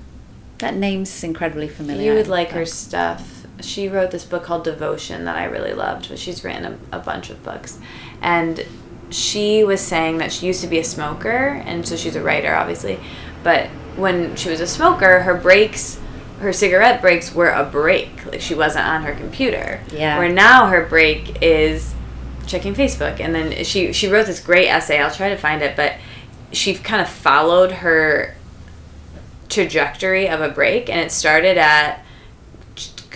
B: that name's incredibly familiar.
A: You would like her stuff. She wrote this book called Devotion that I really loved, but she's written a, a bunch of books. And she was saying that she used to be a smoker, and so she's a writer, obviously. But when she was a smoker, her breaks, her cigarette breaks were a break. Like she wasn't on her computer.
B: Yeah.
A: Where now her break is checking Facebook. And then she, she wrote this great essay. I'll try to find it, but she kind of followed her trajectory of a break and it started at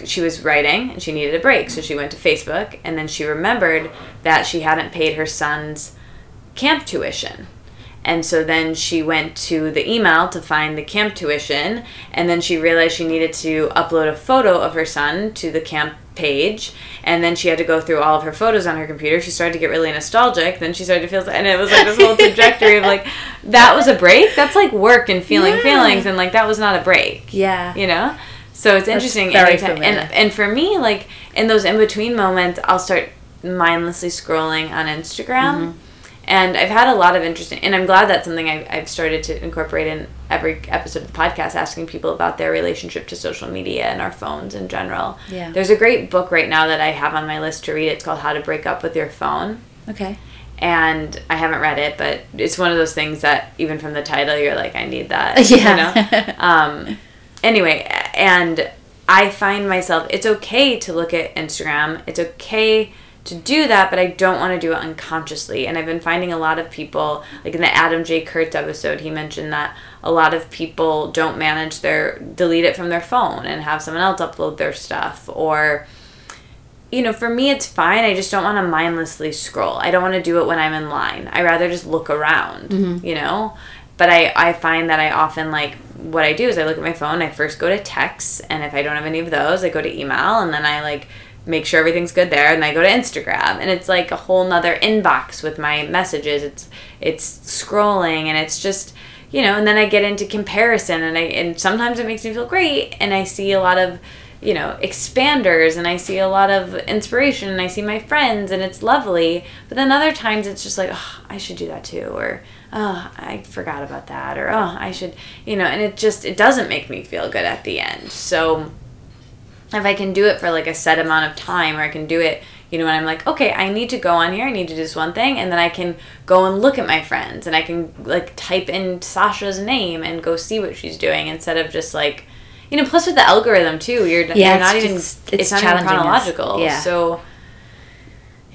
A: she was writing and she needed a break so she went to facebook and then she remembered that she hadn't paid her son's camp tuition and so then she went to the email to find the camp tuition and then she realized she needed to upload a photo of her son to the camp page and then she had to go through all of her photos on her computer she started to get really nostalgic then she started to feel and it was like this whole trajectory of like that was a break that's like work and feeling
B: Yeah.
A: feelings and like that was not a break
B: Yeah.
A: you know so it's interesting
B: very
A: anytime- and and for me like in those in between moments i'll start mindlessly scrolling on instagram
B: Mm-hmm.
A: And i've had a lot of interesting and i'm glad that's something I've, I've started to incorporate in every episode of the podcast asking people about their relationship to social media and our phones in general
B: Yeah.
A: there's a great book right now that i have on my list to read it's called how to break up with your phone
B: Okay.
A: and I haven't read it, but it's one of those things that even from the title, you're like, I need that.
B: Yeah.
A: You know? um, anyway, and I find myself, it's okay to look at Instagram. It's okay to do that, but I don't want to do it unconsciously. And I've been finding a lot of people, like in the Adam J. Kurtz episode, he mentioned that a lot of people don't manage their, delete it from their phone and have someone else upload their stuff or you know, for me, it's fine. I just don't want to mindlessly scroll. I don't want to do it when I'm in line. I rather just look around, mm-hmm. you know? But I, I find that I often like what I do is I look at my phone, I first go to texts, and if I don't have any of those, I go to email, and then I like make sure everything's good there, and I go to Instagram, and it's like a whole nother inbox with my messages. It's it's scrolling, and it's just you know, and then I get into comparison, and I and sometimes it makes me feel great, and I see a lot of you know expanders and i see a lot of inspiration and i see my friends and it's lovely but then other times it's just like oh, i should do that too or oh i forgot about that or oh i should you know and it just it doesn't make me feel good at the end so if i can do it for like a set amount of time or i can do it you know when i'm like okay i need to go on here i need to do this one thing and then i can go and look at my friends and i can like type in sasha's name and go see what she's doing instead of just like you know plus with the algorithm too you're,
B: Yeah,
A: you're
B: it's
A: not even
B: just-
A: it's,
B: it's
A: not even chronological
B: Yeah.
A: so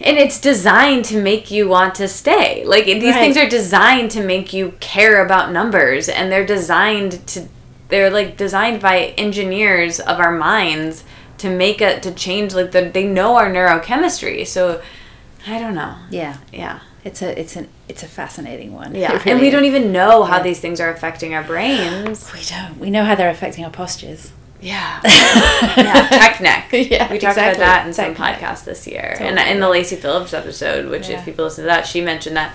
A: and it's designed to make you want to stay like these
B: Right.
A: things are designed to make you care about numbers and they're designed to they're like designed by engineers of our minds to make it to change like the, they know our neurochemistry so i don't know
B: Yeah.
A: yeah
B: It's a it's an it's a fascinating one.
A: yeah
B: It
A: and we
B: is.
A: don't even know how
B: Yeah.
A: these things are affecting our brains
B: We don't. We know how they're affecting our postures.
A: yeah yeah tech neck
B: Yeah,
A: we talked
B: exactly.
A: about that in some
B: Tech neck.
A: podcasts this year
B: Totally.
A: and in the Lacy Phillips episode which
B: Yeah.
A: if people listen to that she mentioned that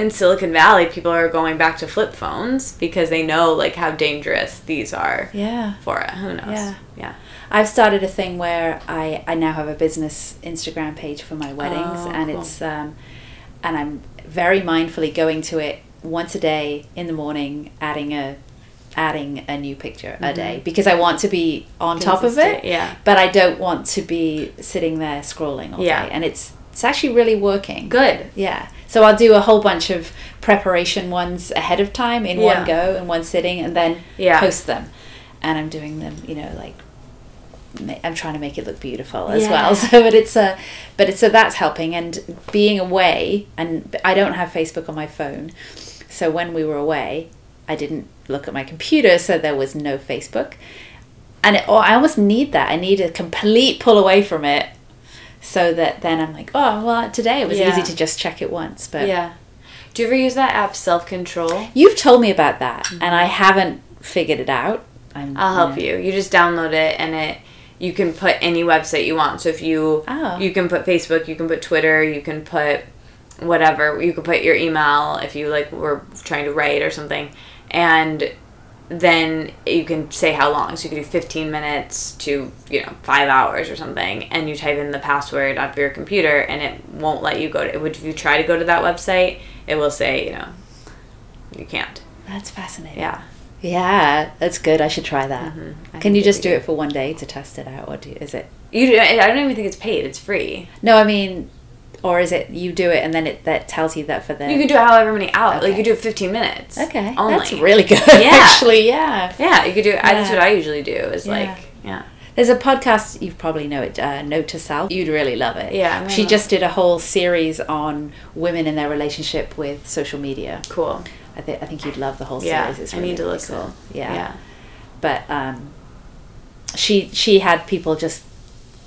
A: in silicon valley people are going back to flip phones because they know like how dangerous these are
B: Yeah.
A: for it who knows
B: Yeah.
A: yeah
B: I've started a thing where I, I now have a business Instagram page for my weddings,
A: Oh,
B: and
A: cool.
B: it's um, and I'm very mindfully going to it once a day in the morning, adding a adding a new picture a day because I want to be on top of it.
A: Mm-hmm. Yeah.
B: But I don't want to be sitting there scrolling all
A: Yeah.
B: day, and it's it's actually really working.
A: good
B: Yeah. So I'll do a whole bunch of preparation ones ahead of time in
A: Yeah.
B: one go in one sitting and then
A: Yeah.
B: post them. And I'm doing them, you know, like I'm trying to make it look beautiful as
A: Yeah.
B: well. So but it's a but it's so that's helping and being away and I don't have Facebook on my phone. So when we were away, I didn't look at my computer so there was no Facebook. and it, or I almost need that. I need a complete pull away from it, so that then I'm like, oh well, today it was
A: Yeah.
B: easy to just check it once. But
A: Yeah. Do you ever use that app, Self Control?
B: you've told me about that, mm-hmm. and I haven't figured it out. I'm,
A: I'll help
B: know.
A: you. You just download it and it you can put any website you want. So if you
B: Oh.
A: you can put Facebook, you can put Twitter, you can put whatever. You can put your email if you like were trying to write or something. And then you can say how long. So you could do 15 minutes to, you know, 5 hours or something and you type in the password off your computer and it won't let you go to it would if you try to go to that website, it will say, you know, you can't.
B: That's fascinating.
A: Yeah.
B: Yeah, that's good. I should try that.
A: Mhm.
B: Can you just do
A: good.
B: it for one day to test it out, or do you, is it?
A: You I don't even think it's paid. It's free.
B: No, I mean, or is it you do it and then it that tells you that for the
A: You can do it however many hours. Like you do it 15 minutes.
B: okay,
A: Only.
B: that's really good.
A: Yeah.
B: actually, yeah.
A: Yeah, you could do. I, that's what I usually do. Is
B: Yeah.
A: like, yeah,
B: There's a podcast you probably know it, uh, Note to Self. You'd really love it.
A: Yeah,
B: she just did a whole series on women and their relationship with social media.
A: cool.
B: I think I think you'd love the whole
A: Yeah,
B: series. It's
A: I
B: really,
A: need to
B: really cool. Yeah.
A: yeah,
B: but um, she she had people just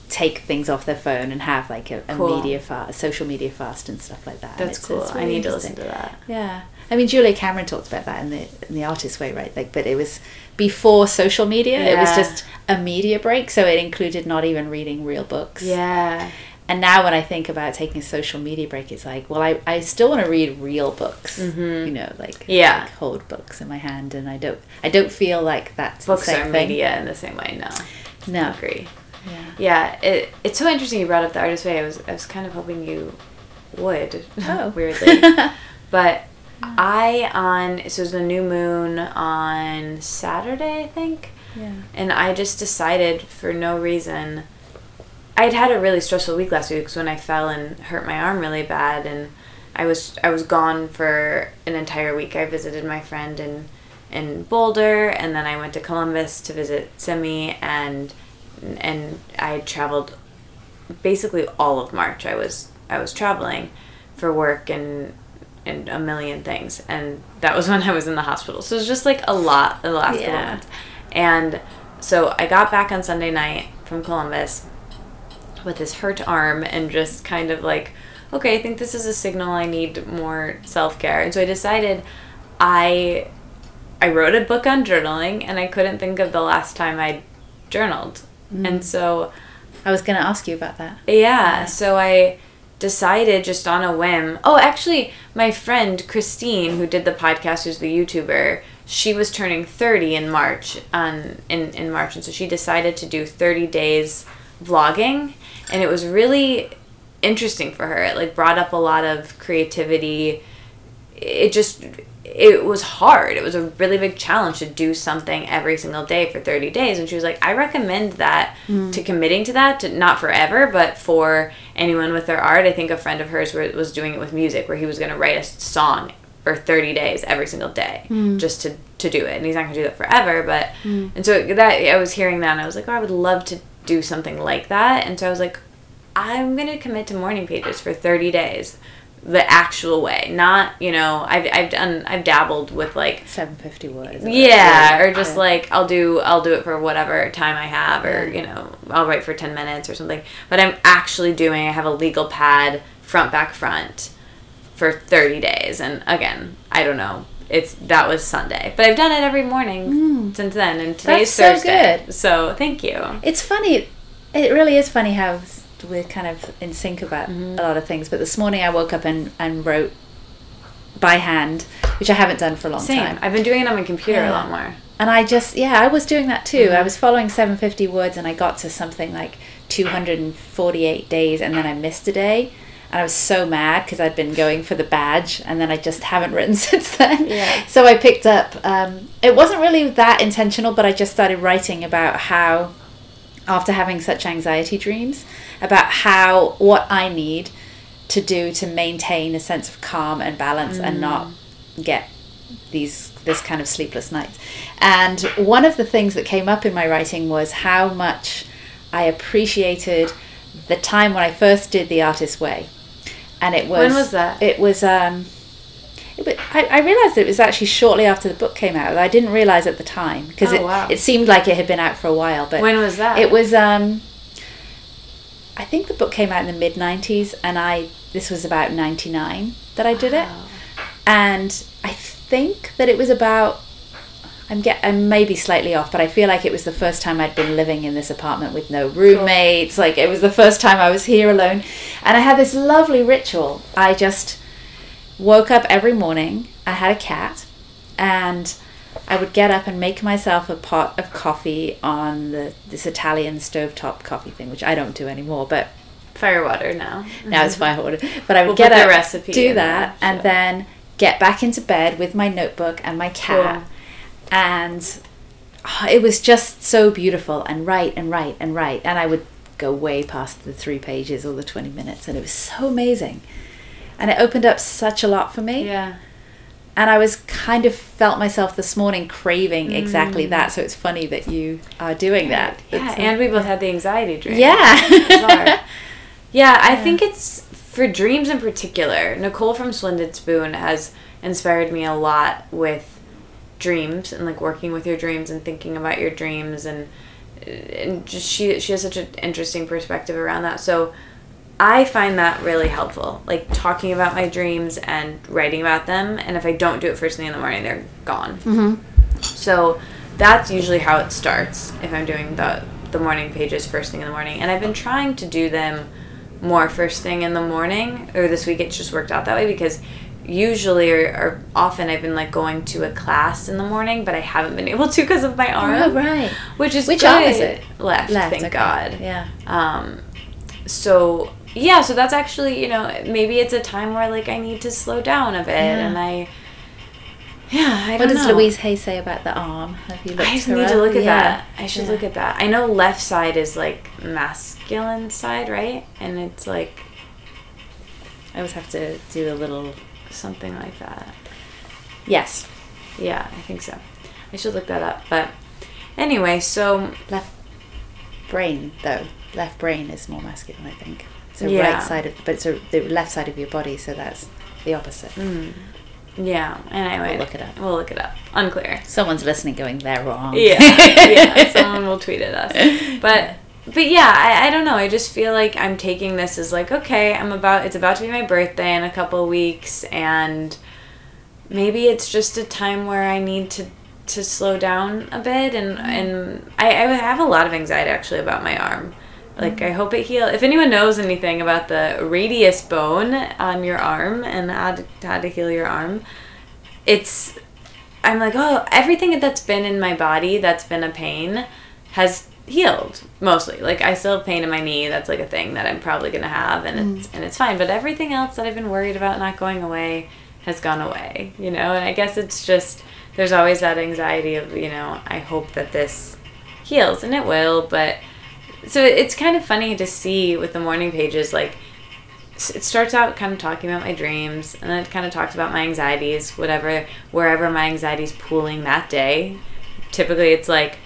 B: take things off their phone and have like a, a
A: Cool.
B: media fast, social media fast and stuff like that.
A: That's
B: it's-
A: cool.
B: it's
A: I need to listen to that.
B: Yeah, I mean Julia Cameron talked about that in the in the artist way, right? Like, but it was before social media. It was just a media break, so it included not even reading real books.
A: Yeah,
B: And now when I think about taking a social media break, it's like, well, I, I still want to read real books.
A: Mhm.
B: You know, like
A: Yeah.
B: like hold books in my hand, and I don't I don't feel like that's
A: books
B: the same
A: are
B: thing.
A: media in the same way. No, I
B: No.
A: agree.
B: Yeah.
A: Yeah, it, it's so interesting you brought up the artist way. I was I was kind of hoping you would.
B: Oh.
A: weirdly. But I on so it was the new moon on Saturday, I think.
B: Yeah.
A: And I just decided for no reason. I had had a really stressful week last week because when I fell and hurt my arm really bad, and I was I was gone for an entire week. I visited my friend in in Boulder, and then I went to Columbus to visit Simi, and and I had traveled basically all of March. I was I was traveling for work and and a million things, and that was when I was in the hospital. So it was just like a lot the last couple months. And so I got back on Sunday night from Columbus with this hurt arm and just kind of like, okay, I think this is a signal I need more self care. And so I decided I I wrote a book on journaling and I couldn't think of the last time I journaled. Mm. And so
B: I was going to ask you about that.
A: yeah, so I decided just on a whim. Oh, actually, my friend Christine, who did the podcast, who's the YouTuber, she was turning 30 in March on in, in March and so she decided to do 30 days vlogging and it was really interesting for her. It like brought up a lot of creativity. It just it was hard. It was a really big challenge to do something every single day for 30 days. And she was like, I recommend that mm. to committing to that, to not forever, but for anyone with their art. I think a friend of hers was doing it with music, where he was going to write a song for 30 days every single day mm. just to, to do it. And he's not going to do that forever. But, mm. and so that, I was hearing that and I was like, oh, I would love to do something like that. And so I was like, I'm going to commit to morning pages for 30 days the actual way not you know i've, I've done i've dabbled with like
B: 750 words.
A: yeah or just
B: Yeah.
A: like i'll do i'll do it for whatever time i have or
B: Yeah.
A: you know i'll write for 10 minutes or something but i'm actually doing i have a legal pad front back front for 30 days and again i don't know it's that was sunday but i've done it every morning mm. since then and today's
B: That's so
A: thursday
B: good.
A: so thank you
B: It's funny. It really is funny how we're kind of in sync about
A: Mm-hmm.
B: a lot of things. But this morning I woke up and, and wrote by hand, which I haven't done for a long
A: same
B: time.
A: i've been doing it on my computer a lot more
B: And I just, yeah, I was doing that too.
A: Mm-hmm.
B: I was following 750 words and I got to something like 248 days and then I missed a day. And I was so mad because I'd been going for the badge and then I just haven't written since then.
A: Yeah.
B: So I picked up, um, it wasn't really that intentional, but I just started writing about how, after having such anxiety dreams, about how, what I need to do to maintain a sense of calm and balance and not get these this kind of sleepless nights. And one of the things that came up in my writing was how much I appreciated the time when I first did the artist way. And it was
A: When was that?
B: It was um But I, I realized it was actually shortly after the book came out. I didn't realize at the time because
A: Oh,
B: it,
A: wow.
B: it seemed like it had been out for a while. But
A: When was that?
B: It was. Um, I think the book came out in the mid '90s, and I this was about '99 that I did it, and I think that it was about. I'm get I'm maybe slightly off, but I feel like it was the first time I'd been living in this apartment with no roommates. Like it was the first time I was here alone, and I had this lovely ritual. I just woke up every morning. I had a cat, and I would get up and make myself a pot of coffee on the this Italian stovetop coffee thing, which I don't do anymore. But
A: Firewater now.
B: now it's fire water. But I would
A: We'll
B: get up,
A: recipe
B: do that, and
A: sure.
B: then get back into bed with my notebook and my cat,
A: Cool.
B: and oh, it was just so beautiful and write and write and write, and I would go way past the three pages or the twenty minutes, and it was so amazing, and it opened up such a lot for me
A: Yeah.
B: and I was kind of felt myself this morning craving exactly that. So it's funny that you are doing that.
A: Mm. Yeah,
B: It's,
A: and we both had the anxiety dream.
B: yeah,
A: Bizarre. Yeah, I think it's for dreams in particular. Nicole from Splendid Spoon has inspired me a lot with dreams and like working with your dreams and thinking about your dreams and and just she she has such an interesting perspective around that. So I find that really helpful. Like talking about my dreams and writing about them and if I don't do it first thing in the morning, they're gone. So that's usually how it starts if I'm doing the the morning pages first thing in the morning. And I've been trying to do them more first thing in the morning. Or this week it's just worked out that way because usually or, or often I've been like going to a class in the morning, but I haven't been able to because of my arm.
B: Oh, right.
A: Which is
B: Which
A: good.
B: arm is it?
A: Left,
B: Left,
A: thank
B: okay.
A: God.
B: Yeah.
A: Um, so yeah, so that's actually you know maybe it's a time where like I need to slow down a bit,
B: Yeah.
A: and I yeah I
B: What does
A: know.
B: Louise Hay say about the arm? Have you looked
A: I just need to look at
B: Yeah.
A: that. I should
B: Yeah.
A: look at that. I know left side is like masculine side, right? And it's like
B: I always have to do a little.
A: something like that.
B: Yes.
A: Yeah, I think so. I should look that up. But anyway, so
B: Left brain though. Left brain is more masculine, I think. So
A: Yeah.
B: right side of, but it's a, the left side of your body. So that's the opposite.
A: mm, yeah. Anyway,
B: We'll look it up.
A: We'll look it up. Unclear.
B: Someone's listening, going, "They're wrong."
A: yeah, yeah. Someone will tweet at us. But but yeah, I, I don't know. I just feel like I'm taking this as like, okay, I'm about it's about to be my birthday in a couple of weeks and maybe it's just a time where I need to to slow down a bit and and I, I have a lot of anxiety actually about my arm. Like I hope it heals. If anyone knows anything about the radius bone on your arm and how to, how to heal your arm, it's I'm like, oh, everything that's been in my body that's been a pain has healed mostly. Like I still have pain in my knee. That's like a thing that I'm probably gonna have, and it's mm. and it's fine. But everything else that I've been worried about not going away has gone away. You know, and I guess it's just there's always that anxiety of you know I hope that this heals, and it will. But so it's kind of funny to see with the morning pages like it starts out kind of talking about my dreams and then it kind of talks about my anxieties whatever wherever my anxieties pooling that day. Typically it's like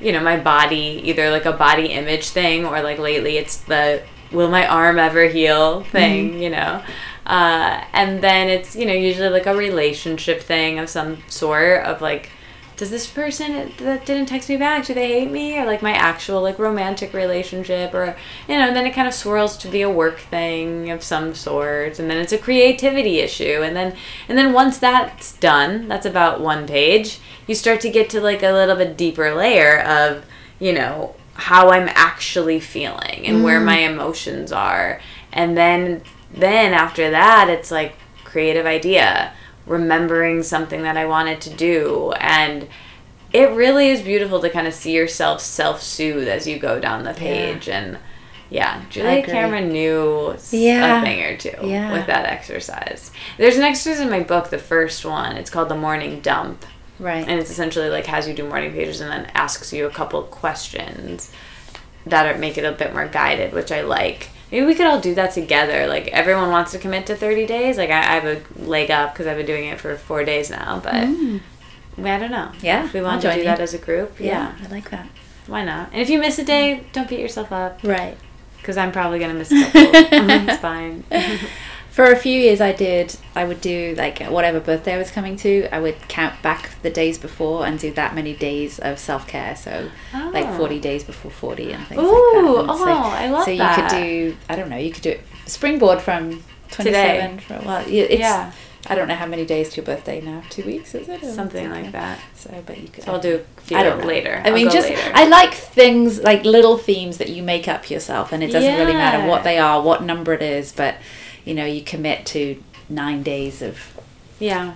A: you know my body either like a body image thing or like lately it's the will my arm ever heal? Thing you know? Uh, and then it's you know usually like a relationship thing of some sort of like does this person that didn't text me back do they hate me? Or like my actual like romantic relationship? Or you know and then it kind of swirls to be a work thing of some sort and then it's a creativity issue and then and then once that's done that's about one page you start to get to like a little bit deeper layer of you know how i'm actually feeling and where mm. my emotions are. And then then after that it's like creative idea remembering something that I wanted to do. And it really is beautiful to kind of see yourself self soothe as you go down the page. And yeah, Julia. Cameron knew
B: Yeah.
A: a thing or two
B: Yeah.
A: with that exercise. There's an exercise in my book, the first one. It's called the morning dump.
B: Right.
A: And it's essentially like has you do morning pages and then asks you a couple questions that are, make it a bit more guided, which I like. Maybe we could all do that together. Like everyone wants to commit to 30 days. Like I, I have a leg up because I've been doing it for four days now. But mm. I, I don't know.
B: Yeah,
A: If we want to do
B: you.
A: that as a group, yeah.
B: I like that.
A: Why not? And if you miss a day, don't beat yourself up
B: Right.
A: because I'm probably going to miss a couple. it's fine.
B: For a few years, I did. I would do like whatever birthday I was coming to. I would count back the days before and do that many days of self care. So, like
A: Oh.
B: forty days before forty and things
A: Ooh,
B: like that. And so,
A: oh, I love that.
B: So you could do. I don't know. You could do it springboard from twenty seven for a while. Yeah, It's,
A: Yeah.
B: I don't know how many days to your birthday now. Two weeks is it? Or
A: Something like that.
B: So, but you could.
A: So I'll do a
B: I don't know.
A: later.
B: I mean, just
A: later.
B: I like things like little themes that you make up yourself, and it doesn't really matter what they are, what number it is, but you know, you commit to nine days of
A: yeah.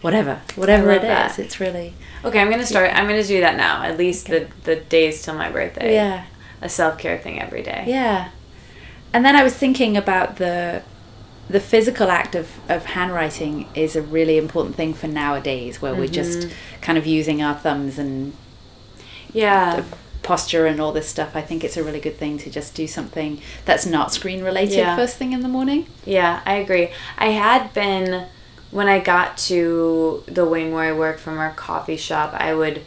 B: whatever, whatever it
A: that.
B: It's really
A: Okay, I'm gonna start. I'm gonna do that now. At least the the days till my birthday.
B: yeah,
A: A self care thing every day.
B: yeah. And then I was thinking about the the physical act of, of handwriting is a really important thing for nowadays, where we're just
A: Mm-hmm.
B: kind of using our thumbs and
A: Yeah.
B: Posture and all this stuff. I think it's a really good thing to just do something that's not screen related
A: Yeah.
B: first thing in the morning.
A: Yeah, I agree. I had been when I got to the wing where I work from our coffee shop, I would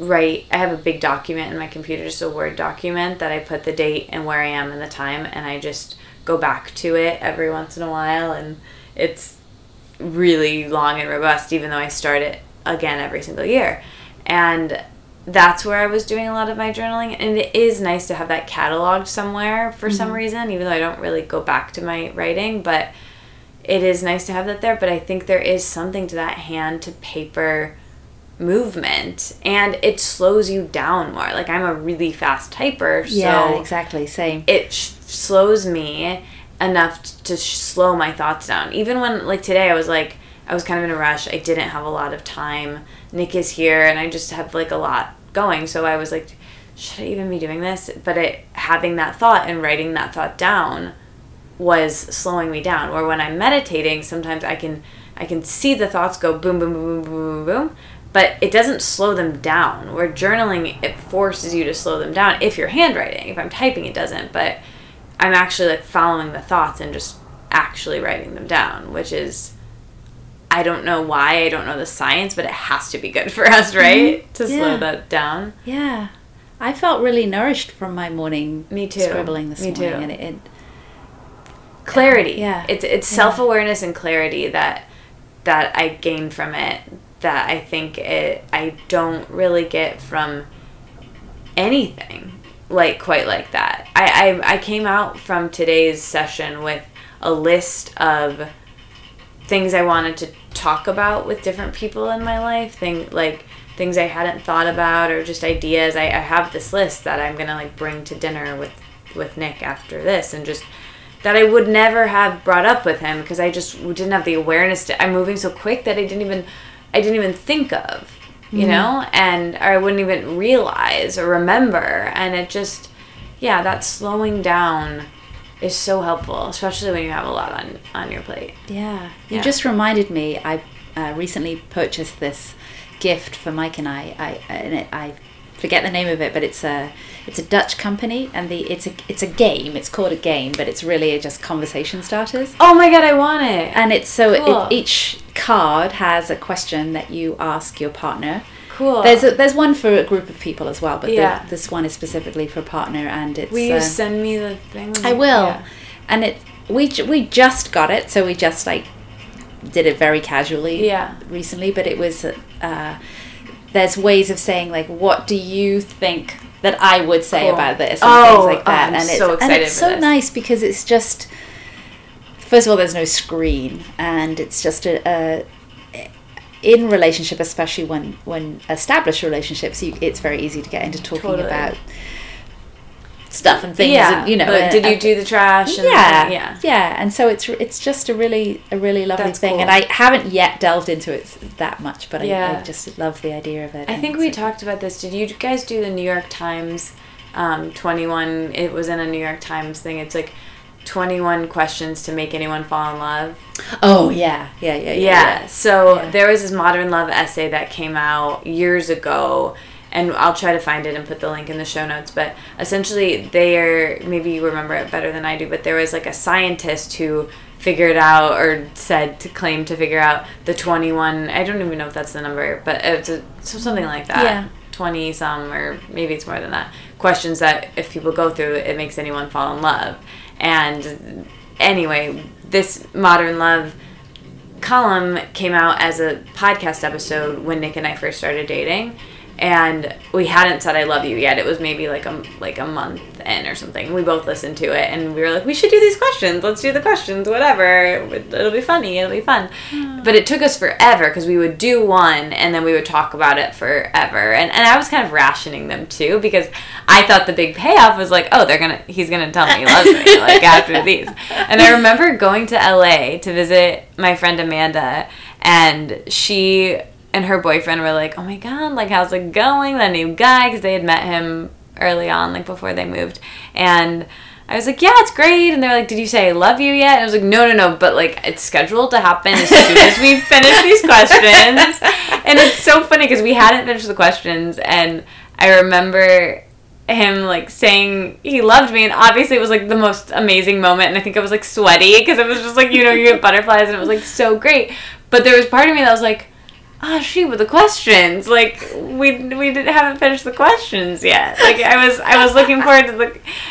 A: write I have a big document in my computer, just a Word document that I put the date and where I am and the time and I just go back to it every once in a while and it's really long and robust even though I start it again every single year. And that's where I was doing a lot of my journaling and it is nice to have that cataloged somewhere for some mm-hmm. reason even though I don't really go back to my writing but it is nice to have that there but I think there is something to that hand to paper movement and it slows you down more like I'm a really fast typer so
B: exactly. Same.
A: it sh- slows me enough t- to sh- slow my thoughts down. Even when, like today, I was like, I was kind of in a rush. I didn't have a lot of time. Nick is here, and I just have like a lot going. So I was like, should I even be doing this? But it having that thought and writing that thought down was slowing me down. Where when I'm meditating, sometimes I can I can see the thoughts go boom, boom, boom, boom, boom, boom, boom. But it doesn't slow them down. Where journaling, it forces you to slow them down. If you're handwriting, if I'm typing, it doesn't. But I'm actually like following the thoughts and just actually writing them down, which is I don't know why, I don't know the science, but it has to be good for us, mm-hmm. right? To slow that down.
B: Yeah. I felt really nourished from my morning
A: Me too.
B: scribbling this
A: Me
B: morning
A: too.
B: and it, it
A: Clarity.
B: Yeah.
A: It's it's
B: Yeah.
A: self awareness and clarity that that I gain from it that I think it I don't really get from anything like quite like that. I, I I came out from today's session with a list of things I wanted to talk about with different people in my life. Thing like things I hadn't thought about or just ideas. I, I have this list that I'm gonna like bring to dinner with with Nick after this and just that I would never have brought up with him because I just didn't have the awareness to I'm moving so quick that I didn't even I didn't even think of you mm-hmm. know and or I wouldn't even realize or remember and it just yeah that slowing down is so helpful especially when you have a lot on on your plate
B: Yeah, you
A: Yeah.
B: just reminded me. I uh, recently purchased this gift for Mike and I. I and it, I forget the name of it, but it's a it's a Dutch company, and the it's a it's a game. It's called a game, but it's really just conversation starters.
A: oh my god I want it
B: And it's so
A: Cool.
B: it, each card has a question that you ask your partner.
A: Cool
B: There's a, there's one for a group of people as well, but the- this one is specifically for a partner, and it's.
A: will you
B: uh,
A: send me the thing
B: I will.
A: Yeah.
B: And it we we just got it, so we just like did it very casually
A: Yeah.
B: recently, but it was uh there's ways of saying like what do you think that I would say
A: Cool.
B: about this and
A: Oh,
B: things like that.
A: I'm
B: and it's
A: so
B: and it's so
A: this.
B: nice because it's just first of all there's no screen and it's just a, a in relationship especially when when established relationships you, it's very easy to get into talking
A: Totally.
B: about stuff and things
A: yeah
B: and, you know and-
A: did you do the trash and
B: yeah,
A: yeah
B: yeah, and so it's it's just a really a really lovely
A: That's
B: thing,
A: cool.
B: and I haven't yet delved into it that much, but I,
A: Yeah.
B: I just love the idea of it.
A: I think we
B: so-
A: talked about this. Did you guys do the New York Times um, 21? It was in a New York Times thing. It's like 21 questions to make anyone fall in love.
B: Oh yeah, yeah, yeah, yeah.
A: Yeah. So
B: Yeah.
A: there was this modern love essay that came out years ago, and I'll try to find it and put the link in the show notes. But essentially, they are maybe you remember it better than I do. But there was like a scientist who figured out or said to claim to figure out the 21 i don't even know if that's the number but it's a, something like that
B: Yeah.
A: 20 some or maybe it's more than that questions that if people go through it makes anyone fall in love and anyway this Modern Love column came out as a podcast episode when Nick and I first started dating. And we hadn't said I love you yet. It was maybe like a like a month in or something. We both listened to it and we were like, we should do these questions. Let's do the questions, whatever. It'll be funny. It'll be fun. Hmm. But it took us forever because we would do one and then we would talk about it forever. And and I was kind of rationing them too because I thought the big payoff was like, oh, they're gonna he's gonna tell me he loves me like after these. And I remember going to LA to visit my friend Amanda and she and her boyfriend were like, "Oh my god, like how's it going? The new guy because they had met him early on, like before they moved." And I was like, "Yeah, it's great." And they're like, "Did you say I love you yet?" And I was like, "No, no, no, but like it's scheduled to happen as soon as we finish these questions." And it's so funny because we hadn't finished the questions, and I remember him like saying he loved me and obviously it was like the most amazing moment and i think i was like sweaty because it was just like you know you get butterflies and it was like so great but there was part of me that was like oh shoot with the questions. Like we we didn't haven't finished the questions yet. Like i was i was looking forward to the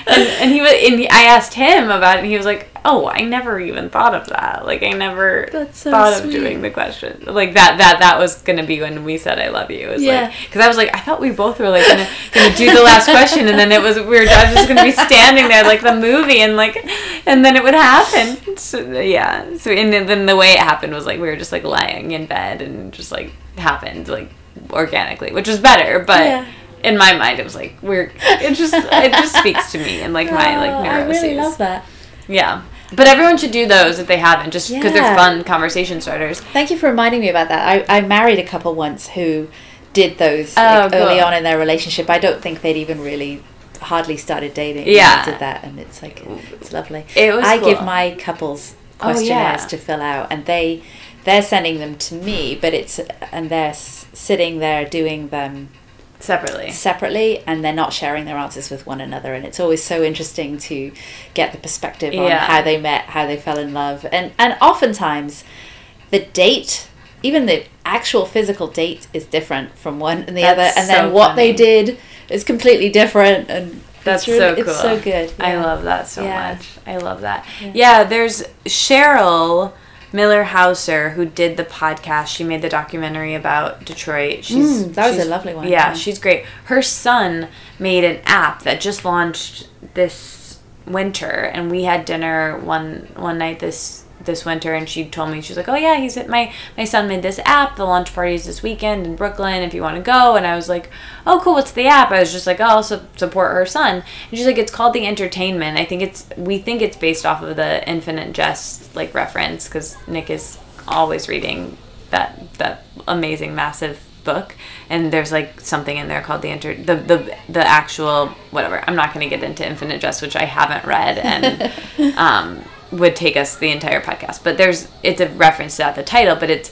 A: and, and he was and he, i asked him about it and he was like oh i never even thought of that like i never
B: so
A: thought
B: sweet.
A: of doing the question like that that that was gonna be when we said i love you it was
B: Yeah.
A: like because i was like i thought we both were like gonna, gonna do the last question and then it was we were I was just gonna be standing there like the movie and like and then it would happen so yeah so and then, then the way it happened was like we were just like lying in bed and just like happened like organically which was better but
B: Yeah.
A: in my mind it was like we're it just it just speaks to me and like my like
B: Oh,
A: neuroses
B: I really love that.
A: Yeah but everyone should do those if they haven't just because they're fun conversation starters
B: Thank you for reminding me about that. I, I married a couple once who did those
A: Oh,
B: like, early on in their relationship. I don't think they'd even really hardly started dating.
A: Yeah.
B: they did that, and it's like it's lovely.
A: It was
B: I give my couples
A: Oh, yeah.
B: questionnaires to fill out, and they they're sending them to me, but it's and they're sitting there doing them
A: separately
B: separately and they're not sharing their answers with one another and it's always so interesting to get the perspective on
A: Yeah.
B: how they met how they fell in love and and oftentimes the date even the actual physical date is different from one and the
A: That's
B: other and
A: so
B: then what they did is completely different and
A: That's
B: really,
A: so cool.
B: it's so good
A: I love that so
B: Yeah.
A: much. I love that. Yeah. there's Cheryl Miller Hauser who did the podcast. She made the documentary about Detroit. She's
B: Mm, that was a lovely one,
A: Yeah,
B: yeah.
A: she's great. Her son made an app that just launched this winter, and we had dinner one one night this this winter and she told me she's like oh yeah he's at my my son made this app the launch party is this weekend in brooklyn if you want to go. And i was like oh cool what's the app? I was just like oh i'll su- support her son. And she's like it's called the entertainment. I think it's we think it's based off of the infinite jest like reference because nick is always reading that that amazing massive book and there's like something in there called the inter the the, the actual whatever i'm not going to get into infinite jest which i haven't read and um would take us the entire podcast. But there's it's a reference to that the title but it's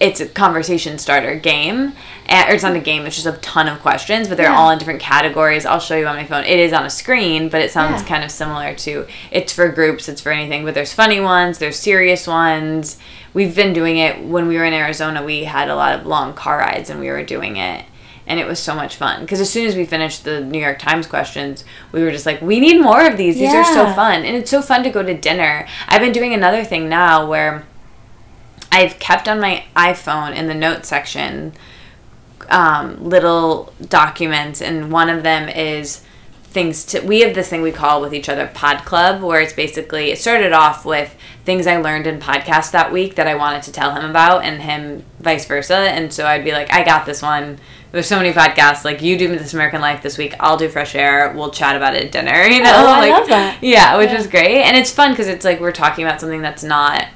A: it's a conversation starter game. And, or it's not a game it's just a ton of questions but they're
B: Yeah.
A: all in different categories. I'll show you on my phone. It is on a screen but it sounds
B: Yeah.
A: kind of similar to it's for groups it's for anything but there's funny ones there's serious ones. We've been doing it when we were in arizona we had a lot of long car rides and we were doing it and it was so much fun because as soon as we finished the new york times questions we were just like we need more of these these are so fun and it's so fun to go to dinner i've been doing another thing now where I've kept on my iPhone in the notes section um, little documents, and one of them is things to. We have this thing we call with each other Pod Club, where it's basically it started off with things I learned in podcast that week that I wanted to tell him about, and him vice versa. And so I'd be like, I got this one. There's so many podcasts. Like you do this American Life this week. I'll do Fresh Air. We'll chat about it at dinner. You oh, know,
B: Oh, I love that.
A: yeah, which
B: Yeah.
A: is great, and it's fun because it's like we're talking about something that's not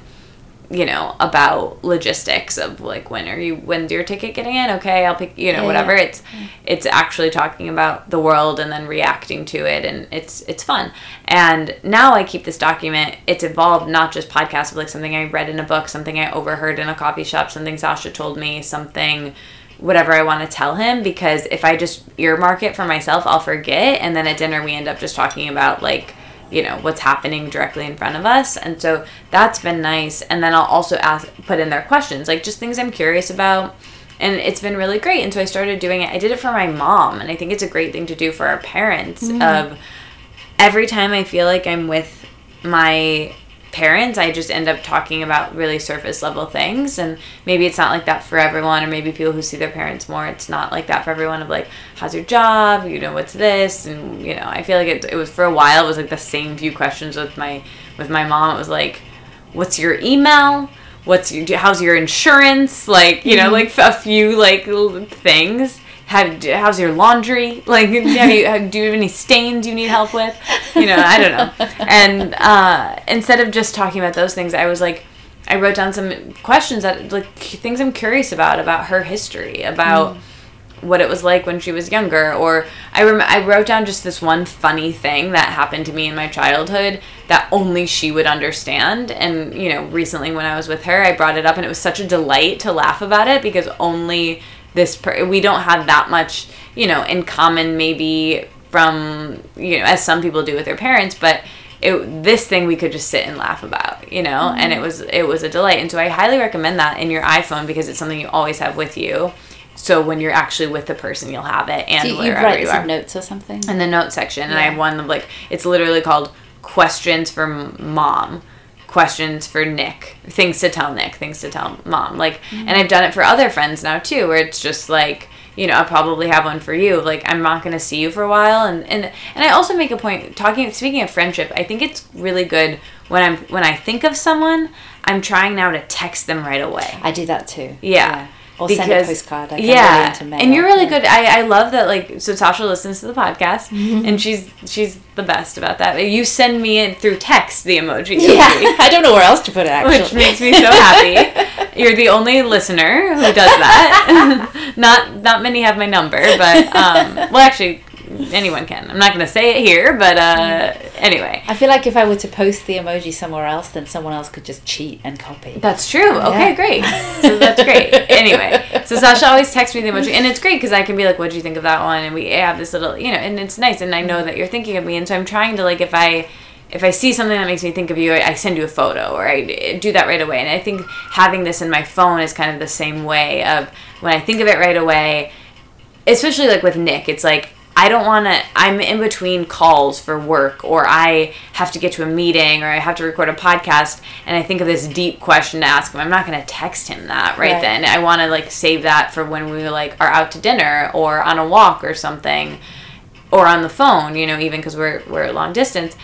A: you know about logistics of like when are you when's your ticket getting in okay i'll pick you know
B: Yeah,
A: whatever
B: yeah.
A: it's it's actually talking about the world and then reacting to it and it's it's fun and now i keep this document it's evolved not just podcasts but like something i read in a book something i overheard in a coffee shop something sasha told me something whatever i want to tell him because if i just earmark it for myself i'll forget and then at dinner we end up just talking about like you know what's happening directly in front of us and so that's been nice. And then i'll also ask put in their questions like just things i'm curious about and it's been really great. And so i started doing it. I did it for my mom and i think it's a great thing to do for our parents mm-hmm. of every time i feel like i'm with my parents, I just end up talking about really surface level things. And maybe it's not like that for everyone, or maybe people who see their parents more, it's not like that for everyone. Of like, how's your job? You know, what's this? And you know, I feel like it, it was for a while. It was like the same few questions with my with my mom. It was like, what's your email? What's your how's your insurance? Like you know, mm-hmm. like a few like things have, how's your laundry? Like, you, do you have any stains you need help with? You know, I don't know. And uh, instead of just talking about those things, I was like, I wrote down some questions that, like, things I'm curious about, about her history, about mm. what it was like when she was younger. Or I, rem- I wrote down just this one funny thing that happened to me in my childhood that only she would understand. And, you know, recently when I was with her, I brought it up, and it was such a delight to laugh about it because only this per- we don't have that much you know in common maybe from you know as some people do with their parents but it, this thing we could just sit and laugh about you know? Mm-hmm. and it was it was a delight. And so i highly recommend that in your iphone because it's something you always have with you. So when you're actually with the person you'll have it and
B: so you write you some notes or something?
A: In the note section. Yeah. and i have one of like it's literally called questions for mom questions for Nick, things to tell Nick, things to tell mom. Like, mm-hmm. and I've done it for other friends now too, where it's just like, you know, I'll probably have one for you. Like, I'm not going to see you for a while, and and and I also make a point talking. Speaking of friendship, I think it's really good when I'm when I think of someone, I'm trying now to text them right away.
B: I do that too.
A: yeah. yeah
B: or because, send a postcard. I yeah,
A: really and you're really yeah. good. I, I love that. Like, so Sasha listens to the podcast, mm-hmm. and she's she's the best about that. You send me in through text the emoji.
B: Yeah, I don't know where else to put it. Actually.
A: Which makes me so happy. you're the only listener who does that. not not many have my number, but um, well, actually, anyone can. I'm not going to say it here, but uh, anyway.
B: I feel like if I were to post the emoji somewhere else, then someone else could just cheat and copy.
A: That's true. Okay, yeah. great. So that's great. anyway, so Sasha always texts me the emoji, and it's great because I can be like, "What do you think of that one?" And we have this little, you know, and it's nice, and I know that you're thinking of me, and so I'm trying to like if I if I see something that makes me think of you, I, send you a photo or I do that right away. And I think having this in my phone is kind of the same way of when I think of it right away, especially like with Nick, it's like I don't want to, I'm in between calls for work, or I have to get to a meeting, or I have to record a podcast, and I think of this deep question to ask him. I'm not going to text him that right, right. then. I want to like save that for when we like are out to dinner or on a walk or something, or on the phone, you know, even because we're, we're long distance.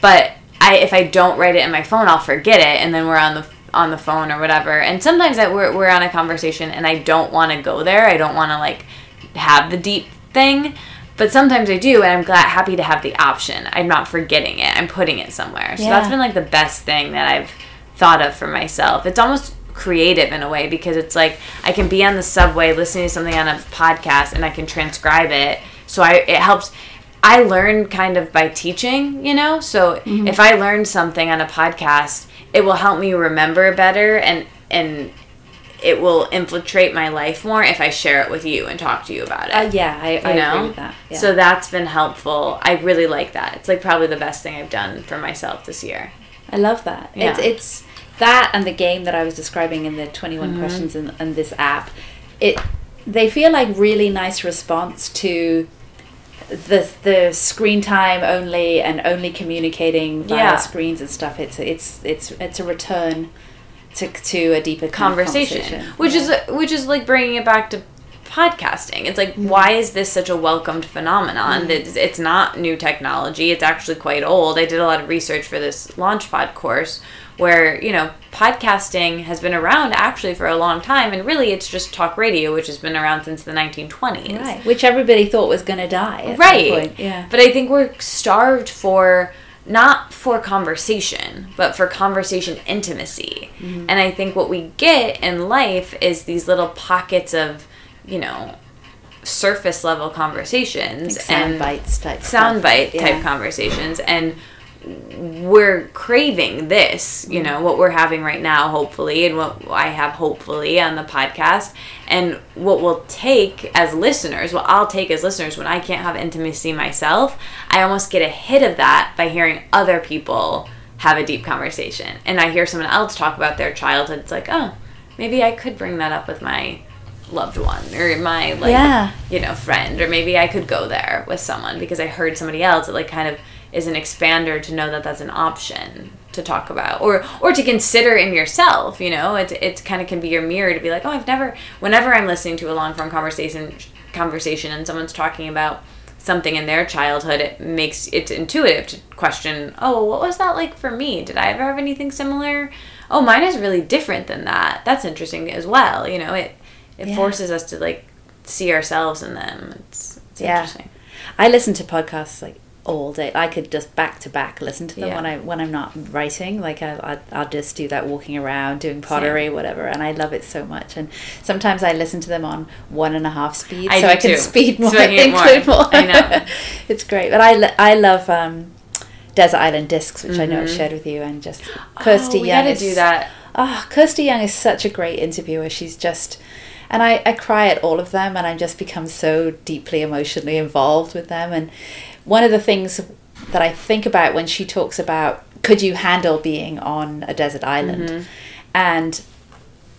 A: But I, if I don't write it in my phone, I'll forget it, and then we're on the on the phone or whatever. And sometimes I, we're, we're on a conversation and I don't want to go there. I don't want to like have the deep thing but sometimes I do, and I'm glad, happy to have the option. I'm not forgetting it. I'm putting it somewhere. So yeah. that's been like the best thing that I've thought of for myself. It's almost creative in a way because it's like I can be on the subway listening to something on a podcast and I can transcribe it. So I it helps. I learn kind of by teaching, you know. So mm-hmm. if I learn something on a podcast, it will help me remember better and and it will infiltrate my life more if I share it with you and talk to you about it.
B: Uh, yeah, I, I know? agree with that. Yeah.
A: So that's been helpful. I really like that. It's like probably the best thing I've done for myself this year.
B: I love that. Yeah. It's, it's that and the game that I was describing in the 21 mm-hmm. questions in, in this app. It they feel like really nice response to the the screen time only and only communicating via yeah. screens and stuff. It's it's it's it's a return to to a deeper conversation, conversation.
A: which yeah. is which is like bringing it back to podcasting. It's like, mm-hmm. why is this such a welcomed phenomenon? Mm-hmm. It's, it's not new technology. It's actually quite old. I did a lot of research for this Launchpod course where, you know, podcasting has been around actually for a long time. And really, it's just talk radio, which has been around since the 1920s.
B: Right. Which everybody thought was going to die.
A: right. Yeah. But I think we're starved for not for conversation, but for conversation intimacy. Mm-hmm. And I think what we get in life is these little pockets of, you know, surface level conversations
B: like sound and bites type
A: sound bite yeah. type conversations and we're craving this, you know, mm. what we're having right now, hopefully, and what I have hopefully on the podcast. And what we'll take as listeners, what I'll take as listeners when I can't have intimacy myself, I almost get a hit of that by hearing other people have a deep conversation. And I hear someone else talk about their childhood. It's like, oh, maybe I could bring that up with my loved one or my like yeah. you know friend or maybe I could go there with someone because I heard somebody else it like kind of is an expander to know that that's an option to talk about or or to consider in yourself you know? It, it kind of can be your mirror to be like oh i've never whenever i'm listening to a long form conversation conversation and someone's talking about something in their childhood it makes it intuitive to question oh what was that like for me? Did i ever have anything similar? Oh mine is really different than that. That's interesting as well you know? It it
B: Yeah.
A: forces us to like see ourselves in them. It's, it's
B: Yeah.
A: interesting.
B: I listen to podcasts like all day. I could just back to back listen to them
A: Yeah.
B: when I when I'm not writing. Like I, I I'll just do that walking around, doing pottery, whatever, and I love it so much. And sometimes I listen to them on one and a half speed,
A: I
B: so I can
A: too.
B: speed more,
A: So I get more.
B: include more.
A: I know.
B: it's great, but I I love um, Desert Island Discs, which I know I've
A: Mhm.
B: shared with you, and just Kirsty
A: oh,
B: Young. is-
A: do that
B: Oh, Kirsty Young is such a great interviewer. She's just, and I, I cry at all of them, and I just become so deeply emotionally involved with them. And one of the things that I think about when she talks about could you handle being on a desert island,
A: Mm-hmm.
B: and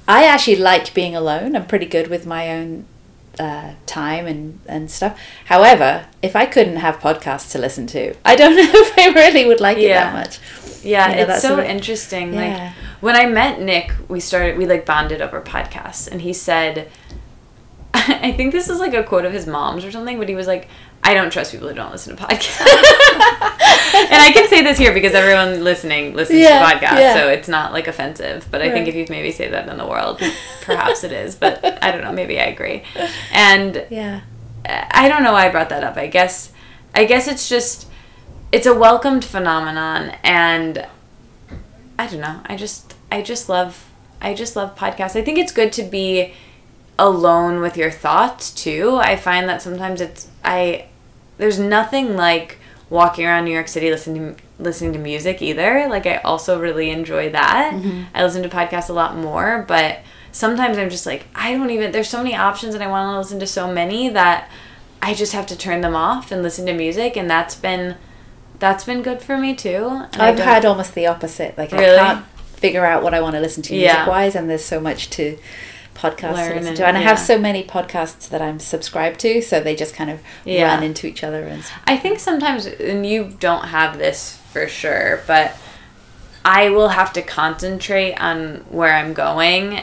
B: I actually like being alone. I'm pretty good with my own uh, time and, and stuff. However, if I couldn't have podcasts to listen to, I don't know if I really would like it that much.
A: Yeah,
B: You know,
A: it's so
B: sort of-
A: interesting.
B: Yeah.
A: Like when I met Nick, we started we like bonded over podcasts, and he said, I think this is like a quote of his mom's or something, but he was like, "I don't trust people who don't listen to podcasts." and I can say this here because everyone listening listens
B: Yeah,
A: to podcasts,
B: yeah.
A: so it's not like offensive. But I think if you maybe say that in the world, perhaps it is. But I don't know. Maybe I agree. And
B: Yeah.
A: I don't know why I brought that up. I guess I guess it's just it's a welcomed phenomenon and I don't know. I just I just love I just love podcasts. I think it's good to be alone with your thoughts too. I find that sometimes it's I there's nothing like walking around New York City listening to listening to music either. Like I also really enjoy that. Mm-hmm. I listen to podcasts a lot more, but sometimes I'm just like I don't even there's so many options and I want to listen to so many that I just have to turn them off and listen to music and that's been that's been good for me too. And
B: I've had almost the opposite. Like
A: Really?
B: I can't figure out what I want to listen to
A: Yeah.
B: music wise, and there's so much to podcasts
A: Learn
B: to listen
A: and-
B: to, and I have so many podcasts that I'm subscribed to, so they just kind of
A: Yeah.
B: run into each other and. stuff.
A: I think sometimes, and you don't have this for sure, but I will have to concentrate on where I'm going,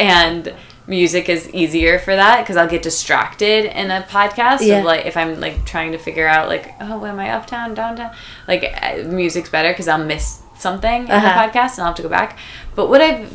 A: and music is easier for that because I'll get distracted in a podcast.
B: Yeah.
A: Of like if I'm like trying to figure out like, oh, am I uptown, downtown? Like music's better because I'll miss something in the
B: Uh-huh.
A: podcast and I'll have to go back. But what I've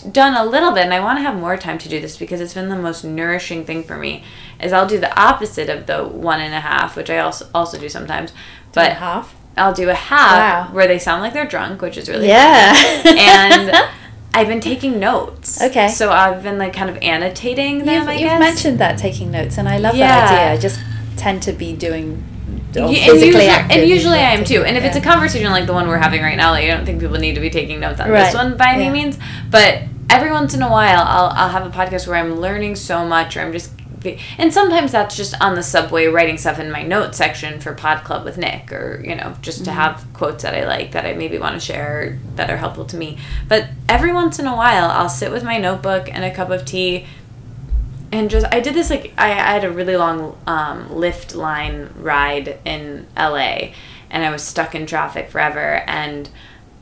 A: done a little bit, and I want to have more time to do this because it's been the most nourishing thing for me, is I'll do the opposite of the one and a half, which I also also do sometimes.
B: But half.
A: I'll do a half
B: Wow.
A: where they sound like they're drunk, which is really
B: Yeah.
A: and I've been taking notes.
B: Okay.
A: So I've been like kind of annotating them.
B: You've,
A: I
B: you've
A: guess.
B: mentioned that taking notes, and I love
A: Yeah.
B: that idea. I just tend to be doing.
A: Yeah, and
B: physically
A: usually,
B: active.
A: and usually I am too. And if it's a conversation like the one we're having right now, like I don't think people need to be taking notes on
B: Right.
A: this one by any
B: Yeah.
A: means. But every once in a while, I'll I'll have a podcast where I'm learning so much, or I'm just, and sometimes that's just on the subway writing stuff in my notes section for Pod Club with Nick, or you know, just to have quotes that I like that I maybe want to share that are helpful to me. But every once in a while, I'll sit with my notebook and a cup of tea and just I did this like I, I had a really long um, Lyft line ride in LA and I was stuck in traffic forever and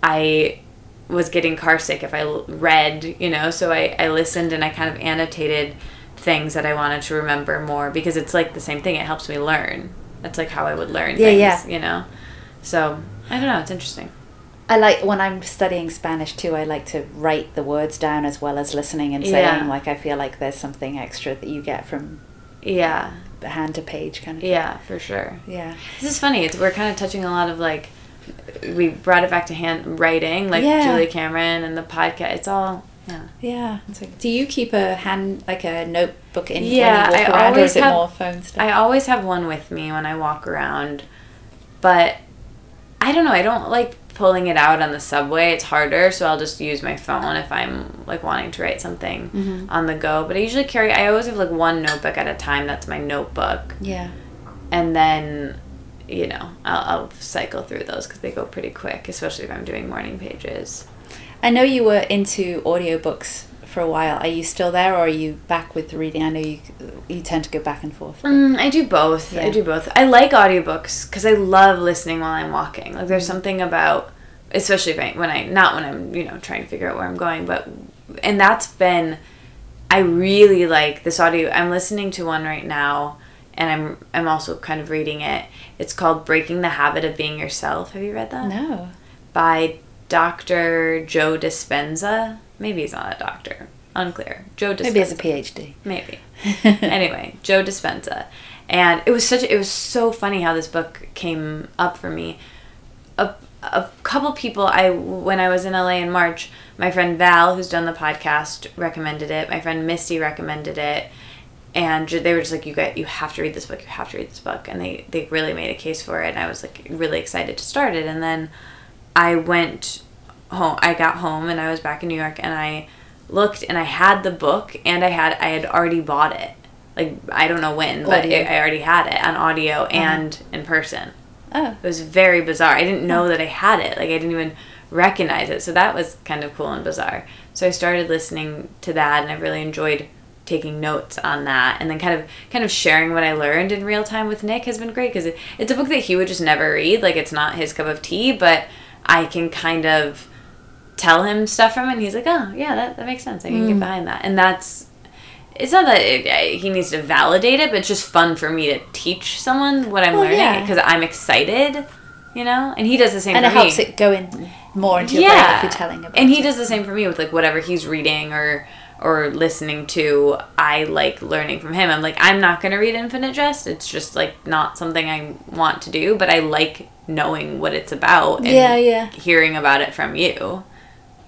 A: I was getting car sick if I read you know? So I, I listened and I kind of annotated things that I wanted to remember more because it's like the same thing it helps me learn. That's like how I would learn
B: Yeah,
A: things
B: yeah.
A: you know? So I don't know it's interesting
B: I like when I'm studying Spanish too. I like to write the words down as well as listening and saying.
A: Yeah.
B: Like I feel like there's something extra that you get from
A: yeah
B: hand to page kind of.
A: yeah for sure
B: Yeah.
A: This is funny. It's we're kind of touching a lot of like we brought it back to hand writing, like
B: Yeah.
A: Julia Cameron and the podcast. It's all yeah.
B: Yeah. It's like, do you keep a hand like a notebook in
A: Yeah,
B: when you walk
A: I
B: around, or
A: always
B: it
A: have-
B: more phone stuff?
A: I always have one with me when I walk around, but I don't know. I don't like pulling it out on the subway. It's harder, so I'll just use my phone if I'm like wanting to write something
B: Mhm.
A: on the go. But I usually carry. I always have like one notebook at a time. That's my notebook,
B: yeah.
A: and then you know I'll, I'll cycle through those because they go pretty quick, especially if I'm doing morning pages.
B: I know you were into audiobooks for a while. Are you still there, or are you back with the reading? I know you you tend to go back and forth.
A: Mm, I do both. I do both. I like audiobooks because I love listening while I'm walking. Like there's something about, especially if I, when I not when I'm you know trying to figure out where I'm going, but and that's been, I really like this audio. I'm listening to one right now, and I'm I'm also kind of reading it. It's called Breaking the Habit of Being Yourself. Have you read that?
B: No.
A: By Dr. Joe Dispenza. Maybe he's not a doctor. Unclear. Joe Dispenza.
B: Maybe as a PhD.
A: Maybe. anyway, Joe Dispenza. And it was such it was so funny how this book came up for me. A, a couple people I when I was in LA in March, my friend Val who's done the podcast recommended it. My friend Misty recommended it. And they were just like you get, you have to read this book. You have to read this book. And they they really made a case for it and I was like really excited to start it. And then I went home I got home and I was back in New York and I looked and I had the book and I had I had already bought it. Like I don't know when, but it, I already had it on audio uh-huh. and in person.
B: Oh.
A: It was very bizarre. I didn't know that I had it. Like I didn't even recognize it. So that was kind of cool and bizarre. So I started listening to that and I really enjoyed taking notes on that and then kind of kind of sharing what I learned in real time with Nick has been great because it, it's a book that he would just never read. Like it's not his cup of tea, but I can kind of tell him stuff from it and he's like, "Oh, yeah, that, that makes sense. I can
B: Mm.
A: get behind that." And that's it's not that it, I- he needs to validate it, but it's just fun for me to teach someone what I'm
B: Well,
A: learning
B: yeah.
A: because I'm excited, you know. And he does the same.
B: And it helps it go in more into your brain if you're telling about
A: and he
B: it.
A: does the same for me with like whatever he's reading or or listening to. I like learning from him. I'm like, I'm not gonna read Infinite Jest. It's just like not something I want to do, but I like knowing what it's about. And
B: Yeah, yeah.
A: Hearing about it from you,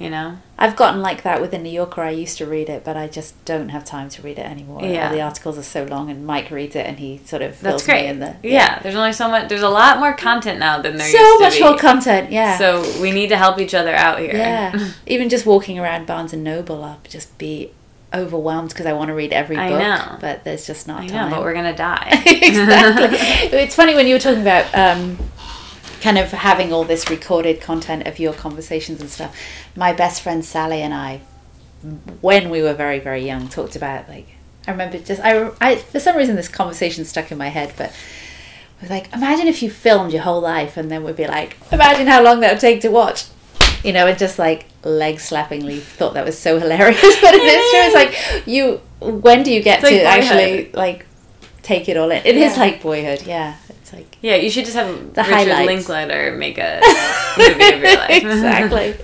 A: you know.
B: I've gotten like that with the New Yorker. I used to read it, but I just don't have time to read it anymore.
A: Yeah.
B: All the articles are so long, and Mike reads it, and he sort of fills
A: That's great.
B: me in the
A: yeah. there's only so much. There's a lot more content now than there
B: so
A: used to
B: much more content. Yeah,
A: So we need to help each other out here.
B: yeah. Even just walking around Barnes and Noble, I'll just be overwhelmed because I want to read every book, I
A: know.
B: but there's just not
A: I
B: time.
A: know, but we're gonna die.
B: exactly. it's funny when you were talking about um, kind of having all this recorded content of your conversations and stuff. My best friend Sally and I, when we were very very young, talked about like I remember just I, I for some reason this conversation stuck in my head, but. it was like, imagine if you filmed your whole life and then we'd be like, imagine how long that would take to watch. You know, and just like leg slappingly thought that was so hilarious. but it is true. It's like you when do you get
A: It's
B: to
A: like
B: actually like take it all in? It is
A: Yeah.
B: like boyhood, yeah. It's like
A: yeah, you should just have
B: The
A: Richard
B: highlights.
A: Linklater make a movie of your life.
B: exactly.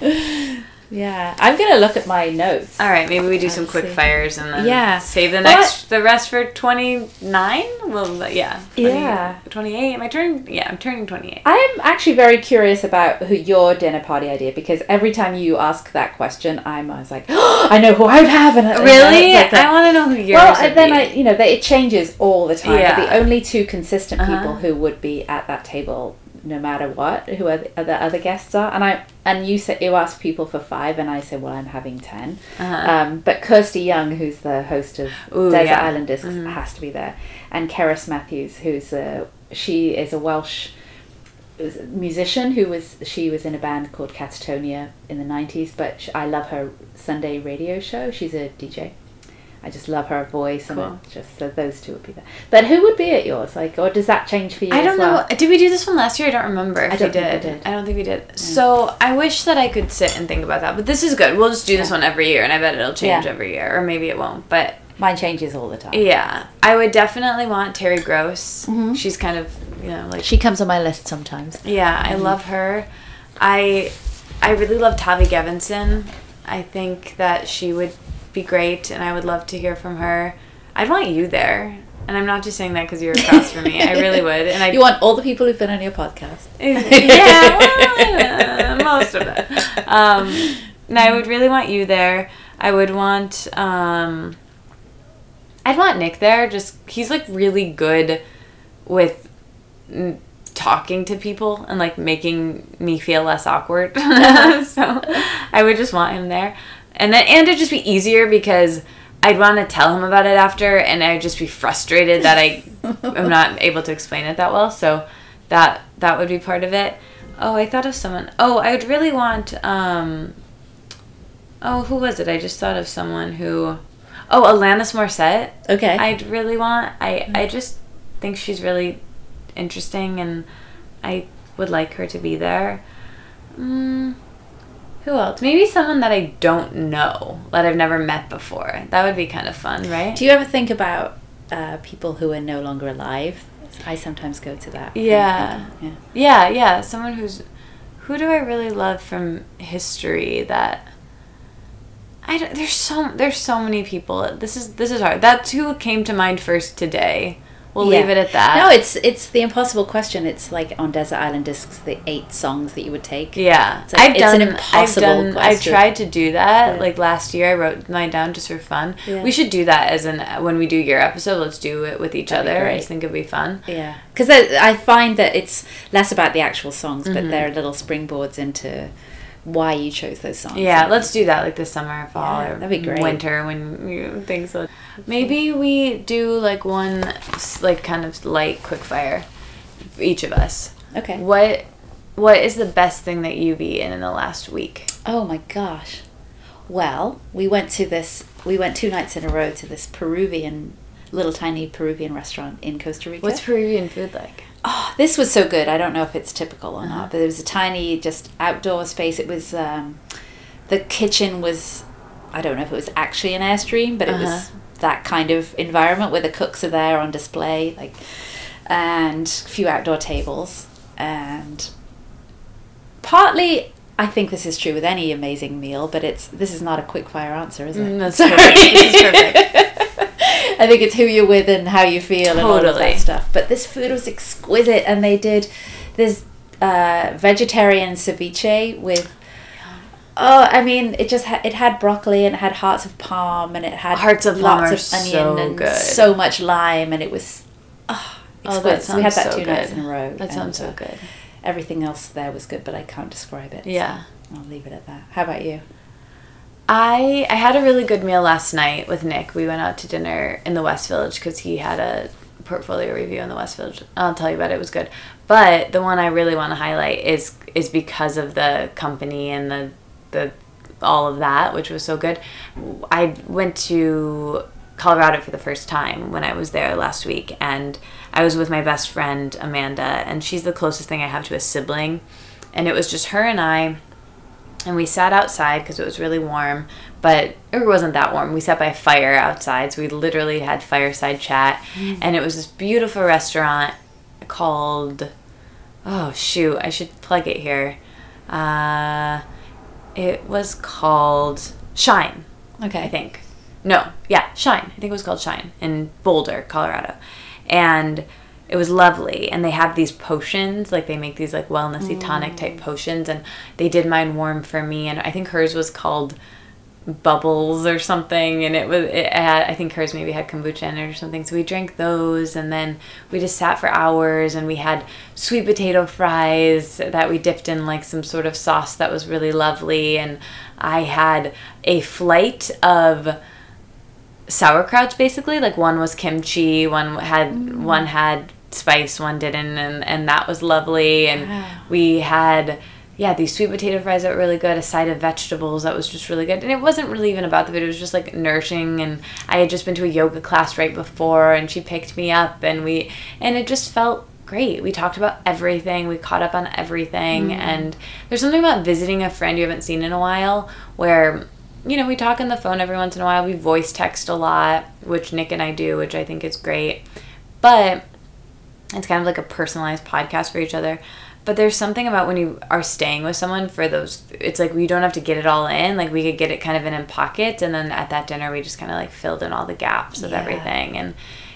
B: yeah. I'm gonna look at my notes.
A: All right, maybe we do some quick
B: see.
A: fires and then
B: Yeah.
A: save the
B: Well,
A: next the rest for twenty nine. Well, yeah, 20,
B: Yeah.
A: twenty eight. Am I turning? Yeah, I'm turning twenty eight.
B: I'm actually very curious about who your dinner party idea because every time you ask that question, I'm always like, oh, I know who I would have. And and
A: Really?
B: it's like.
A: I want to know who yours.
B: well, and then
A: be.
B: I, you know, they, it changes all the time. But
A: Yeah.
B: the only two consistent
A: Uh-huh.
B: people who would be at that table, no matter what, who are the, the other guests are, and I and you said you asked people for five, and I said, well, I'm having 10
A: Uh-huh.
B: Um, but Kirsty Young, who's the host of
A: Ooh,
B: Desert
A: yeah.
B: Island Discs,
A: Mhm.
B: has to be there, and Cerys Matthews, who's a she is a Welsh musician who was she was in a band called Catatonia in the 90s but I love her Sunday radio show she's a DJ I just love her voice and
A: Cool.
B: it just so those two would be there but who would be at yours like or does that change for you
A: I don't
B: well?
A: know. Did we do this one last year? I don't remember. If
B: I don't
A: we
B: think we
A: did.
B: did.
A: I don't think we did. So I wish that I could sit and think about that. But this is good. We'll just do this one every year, and I bet it'll change
B: Yeah.
A: every year, or maybe it won't. But
B: mine changes all the time
A: yeah, I would definitely want Terry Gross.
B: Mhm.
A: She's kind of you know like
B: she comes on my list sometimes
A: Yeah, I love her. I I really love Tavi Gevinson. I think that she would be great, and I would love to hear from her. I'd want you there, and I'm not just saying that because you're across from me. I really would, and I
B: you want all the people who've been on your podcast
A: yeah, well, most of them. Um, no, I would really want you there. I would want. Um, I'd want Nick there. Just he's like really good with talking to people and like making me feel less awkward. so I would just want him there, and then and it'd just be easier because. I'd want to tell him about it after, and I'd just be frustrated that I am not able to explain it that well. So that that would be part of it. Oh, I thought of someone. Oh, I would really want um oh, who was it? I just thought of someone who. Oh, Alanis Morissette.
B: Okay.
A: I'd really want. I I just think she's really interesting, and I would like her to be there. Mm, who else? Maybe someone that I don't know that I've never met before. That would be kind of fun, right?
B: Do you ever think about uh, people who are no longer alive? I sometimes go to that.
A: Yeah.
B: Yeah.
A: Yeah, yeah. Someone who's who do I really love from history that I don't, there's so there's so many people. This is this is hard. That's who came to mind first today. We'll
B: Yeah.
A: leave it at that.
B: No, it's it's the impossible question. It's like on Desert Island Discs, the eight songs that you would take.
A: yeah.
B: It's like-
A: I've
B: it's
A: done
B: an impossible question.
A: I've done, I
B: question.
A: tried to do that
B: Yeah.
A: like last year. I wrote mine down just for fun.
B: Yeah.
A: We should do that as an when we do your episode. Let's do it with each
B: That'd
A: other. I just think it'd be fun.
B: Yeah, because I find that it's less about the actual songs,
A: Mm-hmm.
B: but they're little springboards into why you chose those songs.
A: Yeah, let's do that like this summer, fall,
B: Yeah,
A: or
B: that'd be great.
A: winter when you think so. Maybe we do like one like kind of light quick fire, for each of us.
B: Okay.
A: What what is the best thing that you've eaten in the last week?
B: Oh my gosh. Well, we went to this. We went two nights in a row to this Peruvian, little tiny Peruvian restaurant in Costa Rica.
A: What's Peruvian food like?
B: Oh, this was so good. I don't know if it's typical or
A: Uh-huh.
B: not, but it was a tiny, just outdoor space. It was, um, the kitchen was, I don't know if it was actually an airstream, but it
A: Uh-huh.
B: was that kind of environment where the cooks are there on display, like, and a few outdoor tables. And partly, I think this is true with any amazing meal, but it's this is not a quick fire answer, is it?
A: Mm, that's
B: Sorry.
A: perfect. This is perfect.
B: I think it's who you're with and how you feel and all of that stuff. But this food was exquisite, and they did this uh, vegetarian ceviche with. Oh, I mean, it just ha- it had broccoli and it had hearts of palm and it had
A: Hearts of
B: lots of onion
A: so
B: and
A: good.
B: so much lime, and it was oh,
A: Oh,
B: exquisite.
A: that
B: So we had
A: sounds
B: that
A: so
B: two
A: good.
B: nights in a row.
A: That
B: and,
A: sounds so
B: uh,
A: good.
B: Everything else there was good, but I can't describe it. so
A: Yeah.
B: I'll leave it at that. How about you?
A: I I had a really good meal last night with Nick. We went out to dinner in the West Village because he had a portfolio review in the West Village. I'll tell you about it. It was good. But the one I really want to highlight is is because of the company and the the all of that, which was so good. I went to Colorado for the first time when I was there last week, and I was with my best friend Amanda, and she's the closest thing I have to a sibling, and it was just her and I and we sat outside because it was really warm but it wasn't that warm we sat by a fire outside so we literally had fireside chat and it was this beautiful restaurant called oh shoot i should plug it here uh, it was called shine
B: Okay.
A: I think. No, yeah, Shine. I think it was called Shine in Boulder, Colorado. And it was lovely. And they have these potions, like they make these like wellnessy mm. tonic type potions. And they did mine warm for me. And I think hers was called Bubbles or something. And it was, it had, I think hers maybe had kombucha in it or something. So we drank those. And then we just sat for hours and we had sweet potato fries that we dipped in like some sort of sauce that was really lovely. And I had a flight of sauerkrauts basically like one was kimchi one had mm. one had spice one didn't and and that was lovely and
B: Wow.
A: we had yeah these sweet potato fries that were really good a side of vegetables that was just really good and it wasn't really even about the food it was just like nourishing and i had just been to a yoga class right before and she picked me up and we and it just felt great we talked about everything we caught up on everything mm. and there's something about visiting a friend you haven't seen in a while where you know, we talk on the phone every once in a while. We voice text a lot, which Nick and I do, which I think is great. But it's kind of like a personalized podcast for each other. But there's something about when you are staying with someone for those, it's like we don't have to get it all in. Like we could get it kind of in in pockets. And then at that dinner, we just kind of like filled in all the gaps of
B: Yeah.
A: everything. And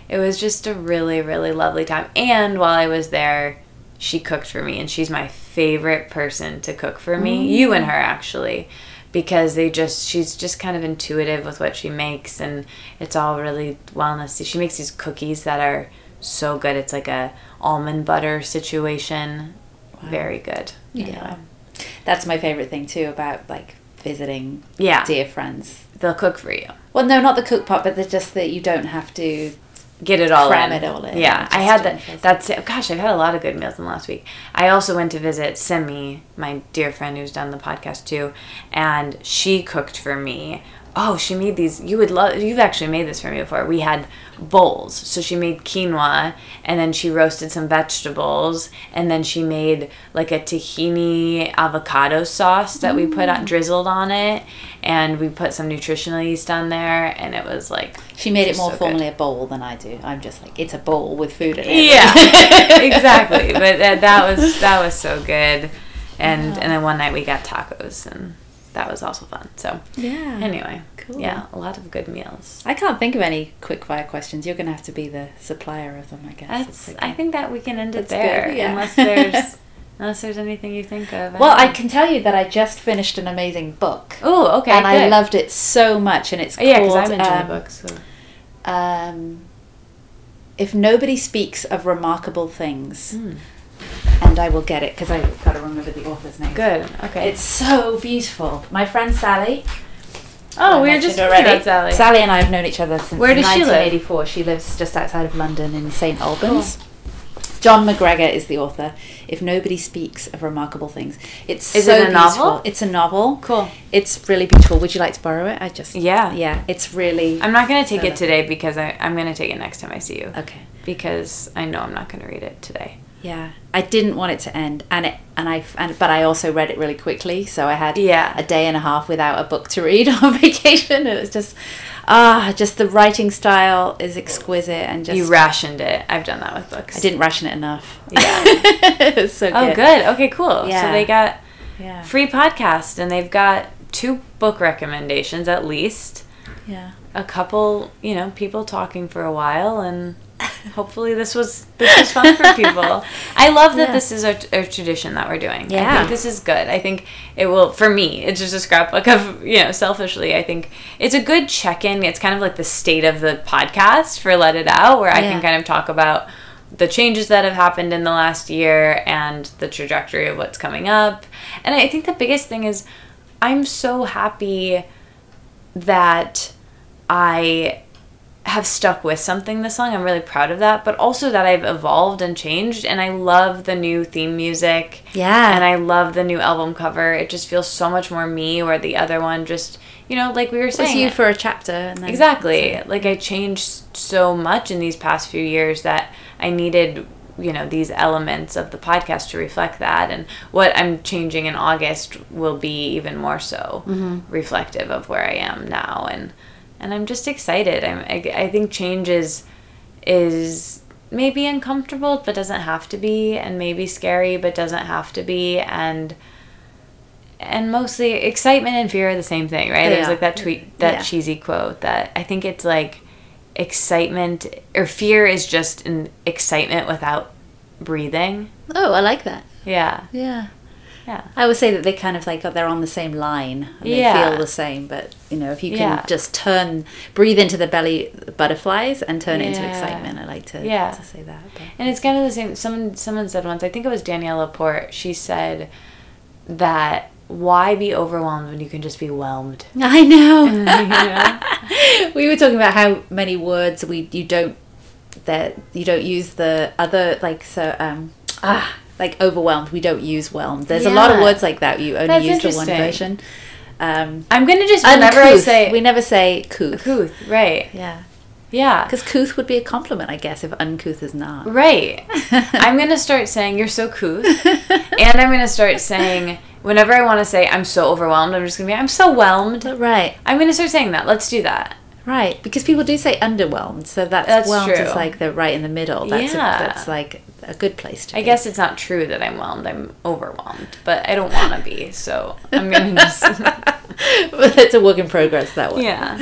A: it was just a really, really lovely time. And while I was there, she cooked for me. And she's my favorite person to cook for me. Mm. You and her, actually because they just she's just kind of intuitive with what she makes and it's all really wellness she makes these cookies that are so good it's like a almond butter situation very good
B: Yeah. That's my favorite thing too about like visiting
A: yeah
B: dear friends.
A: they'll cook for you
B: Well, no, not the cook part, but just that you don't have to
A: get it all
B: Cram
A: in.
B: it all in
A: Yeah, I had that. That's it. Gosh, I've had a lot of good meals in the last week. I also went to visit Simi, my dear friend who's done the podcast too, and she cooked for me. Oh, she made these. You would love. You've actually made this for me before. We had bowls. So she made quinoa, and then she roasted some vegetables, and then she made like a tahini avocado sauce that we put
B: Mm.
A: on, drizzled on it, and we put some nutritional yeast on there, and it was like
B: She made it more
A: so good.
B: formally a bowl than I do. I'm just like it's a bowl with food in it.
A: Yeah, exactly. But that, that was that was so good, and and then one night we got tacos, and that was also fun. So
B: Yeah.
A: anyway,
B: Cool.
A: yeah, a lot of good meals.
B: I can't think of any quick fire questions. You're going to have to be the supplier of them, I guess.
A: That's.
B: It's
A: I think that we can end it
B: That's
A: there,
B: good, yeah.
A: unless there's unless there's anything you think of.
B: Well, I can tell you that I just finished an amazing book.
A: Oh, okay,
B: and I loved it so much. And it's
A: Oh, yeah, because
B: called
A: I mentioned
B: um,
A: the book. So.
B: um, If Nobody Speaks of Remarkable Things.
A: Mm.
B: And I will get it because I've got to remember the author's name.
A: Good. Okay.
B: It's so beautiful. My friend Sally.
A: oh,
B: I
A: we were just already about Sally.
B: and I have known each other since
A: Where does she live?
B: 1984. She lives just outside of London in St Albans. Jon McGregor is the author. If nobody speaks of remarkable things, it's
A: Is
B: so
A: it a
B: beautiful.
A: novel?
B: It's a novel.
A: Cool.
B: It's really beautiful. Would you like to borrow it? I just
A: Yeah.
B: yeah. It's really
A: I'm not gonna take
B: So
A: it
B: lovely.
A: today because I, I'm gonna take it next time I see you.
B: okay.
A: Because I know I'm not gonna read it today.
B: Yeah, I didn't want it to end, and it and I and but I also read it really quickly, so I had
A: Yeah.
B: a day and a half without a book to read on vacation. It was just ah, just the writing style is exquisite, and just
A: you rationed it. I've done that with books.
B: I didn't ration it enough.
A: Yeah.
B: it was so
A: Oh,
B: good.
A: good. Okay, cool. So
B: Yeah.
A: they got
B: Yeah,
A: free podcast and they've got two book recommendations at least.
B: yeah.
A: A couple, you know, people talking for a while and hopefully this was this was fun for people. I love that
B: Yeah.
A: this is a, a tradition that we're doing.
B: Yeah, I
A: think this is good. I think it will for me. It's just a scrapbook of you know selfishly. I think it's a good check in. It's kind of like the state of the podcast for Let It Out, where I
B: Yeah.
A: can kind of talk about the changes that have happened in the last year and the trajectory of what's coming up. And I think the biggest thing is I'm so happy that I have stuck with something this long. I'm really proud of that, but also that I've evolved and changed and I love the new theme music.
B: Yeah.
A: And I love the new album cover. It just feels so much more me where the other one just, you know, like we were saying
B: you for a chapter, and then
A: Exactly. Like I changed so much in these past few years that I needed, you know, these elements of the podcast to reflect that. And what I'm changing in August will be even more so mm-hmm. reflective of where I am now. And and I'm just excited. I'm I, I think change is is maybe uncomfortable but doesn't have to be and maybe scary but doesn't have to be and and mostly excitement and fear are the same thing, right?
B: Yeah.
A: There's like that tweet, that
B: Yeah.
A: cheesy quote that I think it's like excitement or fear is just an excitement without breathing.
B: Oh, I like that.
A: Yeah,
B: Yeah.
A: Yeah,
B: I would say that they kind of like they're on the same line. And They
A: Yeah.
B: feel the same, but you know, if you can
A: Yeah.
B: just turn, breathe into the belly butterflies and turn it into excitement. I like to
A: Yeah.
B: to say that. But.
A: and it's kind of the same. Someone someone said once, I think it was Danielle Laporte. She said that why be overwhelmed when you can just be whelmed.
B: I know.
A: You
B: we were talking about how many words we you don't that you don't use the other like so um ah like overwhelmed. We don't use whelmed. There's a lot of words like that. You only
A: That's
B: use the one version. Um,
A: I'm gonna just whenever I
B: uncouth.
A: say
B: we never say couth.
A: couth, right?
B: Yeah,
A: Yeah,
B: because couth would be a compliment, I guess, if uncouth is not.
A: Right. I'm gonna start saying you're so couth, and I'm gonna start saying whenever I want to say I'm so overwhelmed, I'm just gonna be I'm so whelmed.
B: Right,
A: I'm gonna start saying that. Let's do that.
B: Right. Because people do say underwhelmed, so that's,
A: That's
B: whelmed is
A: true.
B: like the right in the middle. That's
A: Yeah.
B: a, that's like a good place to
A: I
B: be.
A: guess it's not true that I'm whelmed. I'm overwhelmed, but I don't want to be. So I'm gonna just
B: but it's a work in progress that one.
A: yeah.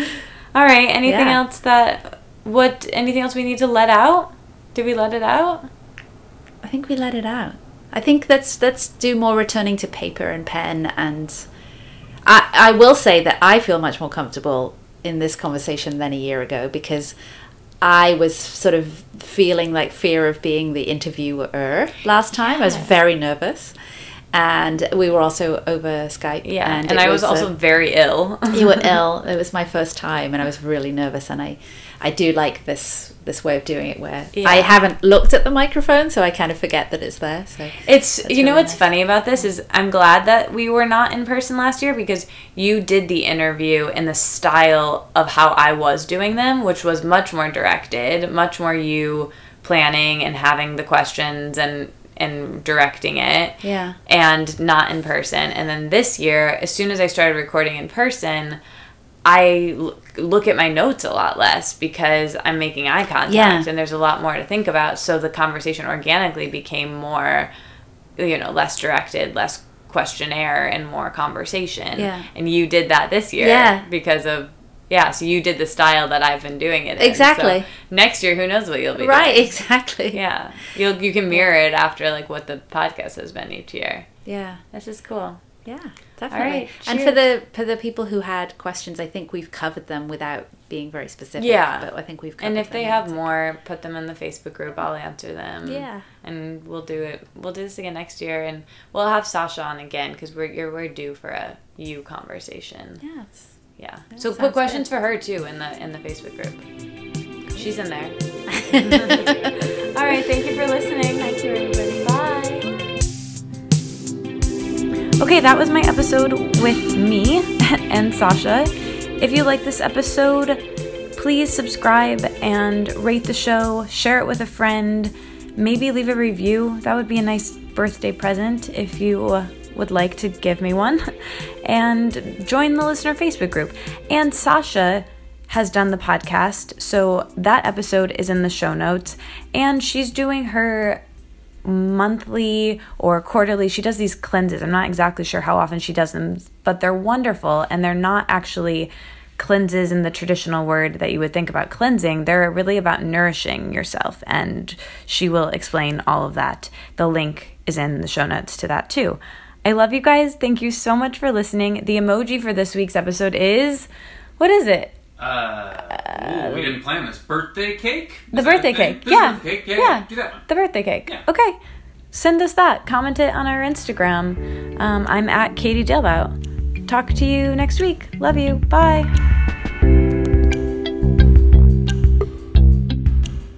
A: All right. Anything
B: Yeah.
A: else that what? Anything else we need to let out? Did we let it out?
B: I think we let it out. I think let's let's do more returning to paper and pen and I I will say that I feel much more comfortable in this conversation than a year ago because I was sort of feeling like fear of being the interviewer last time. I was very nervous. And we were also over Skype.
A: Yeah, and,
B: it
A: I was,
B: a-
A: also very ill.
B: you were ill. It was my first time, and I was really nervous. And I, I do like this this way of doing it where
A: Yeah.
B: I haven't looked at the microphone, so I kind of forget that it's there. So
A: It's you know
B: really
A: what's
B: nice.
A: funny about this is I'm glad that we were not in person last year because you did the interview in the style of how I was doing them, which was much more directed, much more you planning and having the questions and and directing it.
B: Yeah.
A: And not in person. And then this year, as soon as I started recording in person, I look at my notes a lot less because I'm making eye contact
B: Yeah.
A: and there's a lot more to think about. So the conversation organically became more, you know, less directed, less questionnaire, and more conversation.
B: Yeah.
A: And you did that this year.
B: Yeah.
A: Because of, yeah, so you did the style that I've been doing it in.
B: Exactly.
A: So next year, who knows what you'll be doing?
B: right,
A: doing.
B: exactly.
A: Yeah. You'll, you can mirror it after, like, what the podcast has been each year.
B: yeah.
A: This is cool.
B: Yeah, definitely.
A: right,
B: and for the for the people who had questions, I think we've covered them without being very specific.
A: Yeah.
B: but I think we've covered
A: And if they have more, put them in the Facebook group. I'll answer them.
B: Yeah.
A: And we'll do it. We'll do this again next year, and we'll have Sasha on again because we're you're, we're due for a you conversation.
B: it's-
A: Yeah.
B: Yeah,
A: so put questions
B: good.
A: for her too in the in the Facebook group. She's in there. All right. Thank you for listening.
B: Thank you, everybody.
A: Bye. Okay, that was my episode with me and Sasha. If you like this episode, please subscribe and rate the show, share it with a friend, maybe leave a review. That would be a nice birthday present if you would like to give me one. And join the listener Facebook group. And Sasha has done the podcast, so that episode is in the show notes. And she's doing her monthly or quarterly. She does these cleanses. I'm not exactly sure how often she does them, but they're wonderful and they're not actually cleanses in the traditional word that you would think about cleansing. They're really about nourishing yourself and she will explain all of that. The link is in the show notes to that too. I love you guys. Thank you so much for listening. The emoji for this week's episode is what is it?
C: Uh, ooh, we didn't plan this. Birthday cake?
A: The birthday cake. Yeah.
C: birthday cake? Yeah,
A: yeah.
C: Do that one.
A: The birthday cake.
C: Yeah.
A: Okay. Send us that. Comment it on our Instagram. Um, I'm at Katie Dalebout. Talk to you next week. Love you. Bye.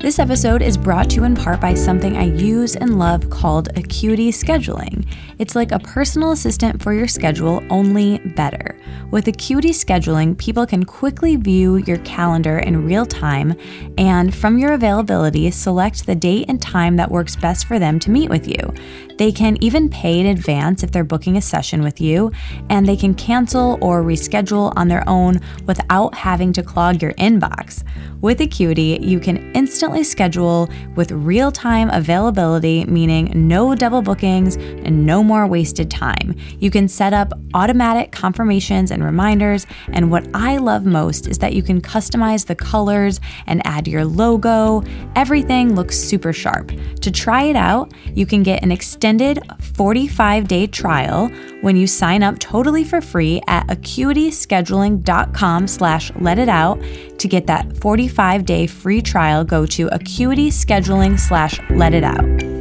A: This episode is brought to you in part by something I use and love called Acuity Scheduling. It's like a personal assistant for your schedule, only better. With Acuity Scheduling, people can quickly view your calendar in real time and, from your availability, select the date and time that works best for them to meet with you. They can even pay in advance if they're booking a session with you, and they can cancel or reschedule on their own without having to clog your inbox. With Acuity, you can instantly schedule with real time availability, meaning no double bookings and no more wasted time. You can set up automatic confirmations and reminders, and what I love most is that you can customize the colors and add your logo. Everything looks super sharp. To try it out, you can get an extended 45 day trial when you sign up totally for free at acuityscheduling.com slash let it out to get that 45 day free trial go to acuityscheduling slash let it out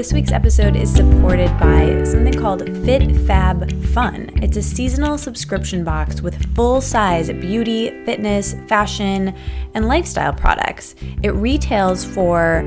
A: this week's episode is supported by something called Fit Fab Fun. It's a seasonal subscription box with full size beauty, fitness, fashion, and lifestyle products. It retails for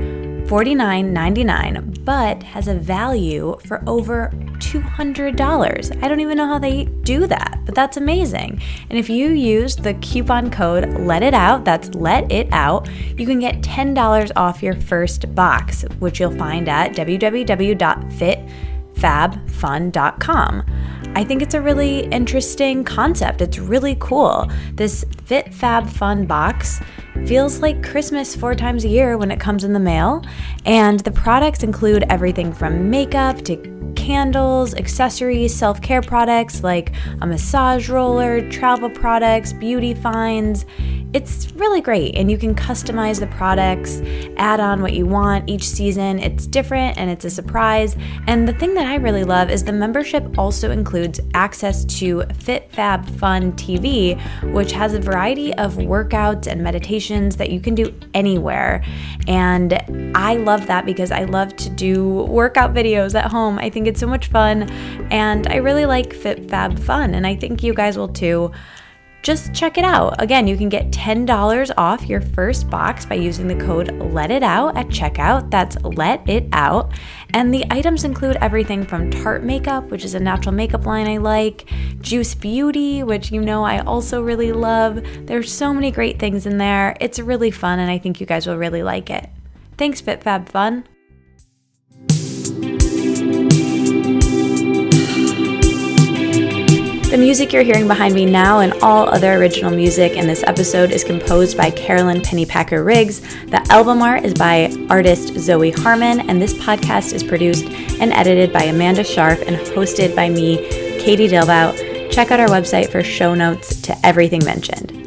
A: $49.99 but has a value for over $200. I don't even know how they do that, but that's amazing. And if you use the coupon code Let It Out, that's Let It Out, you can get $10 off your first box, which you'll find at www.fitfabfun.com. I think it's a really interesting concept. It's really cool. This Fit Fab Fun box feels like Christmas four times a year when it comes in the mail. And the products include everything from makeup to candles, accessories, self care products like a massage roller, travel products, beauty finds. it's really great, and you can customize the products, add on what you want each season. It's different and it's a surprise. And the thing that I really love is the membership also includes access to Fit Fab Fun TV, which has a variety of workouts and meditations that you can do anywhere. And I love that because I love to do workout videos at home. I think it's so much fun, and I really like Fit Fab Fun, and I think you guys will too just check it out. Again, you can get $10 off your first box by using the code Let It Out at checkout. That's Let It Out. And the items include everything from Tarte Makeup, which is a natural makeup line I like, Juice Beauty, which you know I also really love. There's so many great things in there. It's really fun, and I think you guys will really like it. Thanks, FitFab Fun. The music you're hearing behind me now and all other original music in this episode is composed by Carolyn Pennypacker Riggs. The album art is by artist Zoe Harmon, and this podcast is produced and edited by Amanda Sharf and hosted by me, Katie Dalebout. Check out our website for show notes to everything mentioned.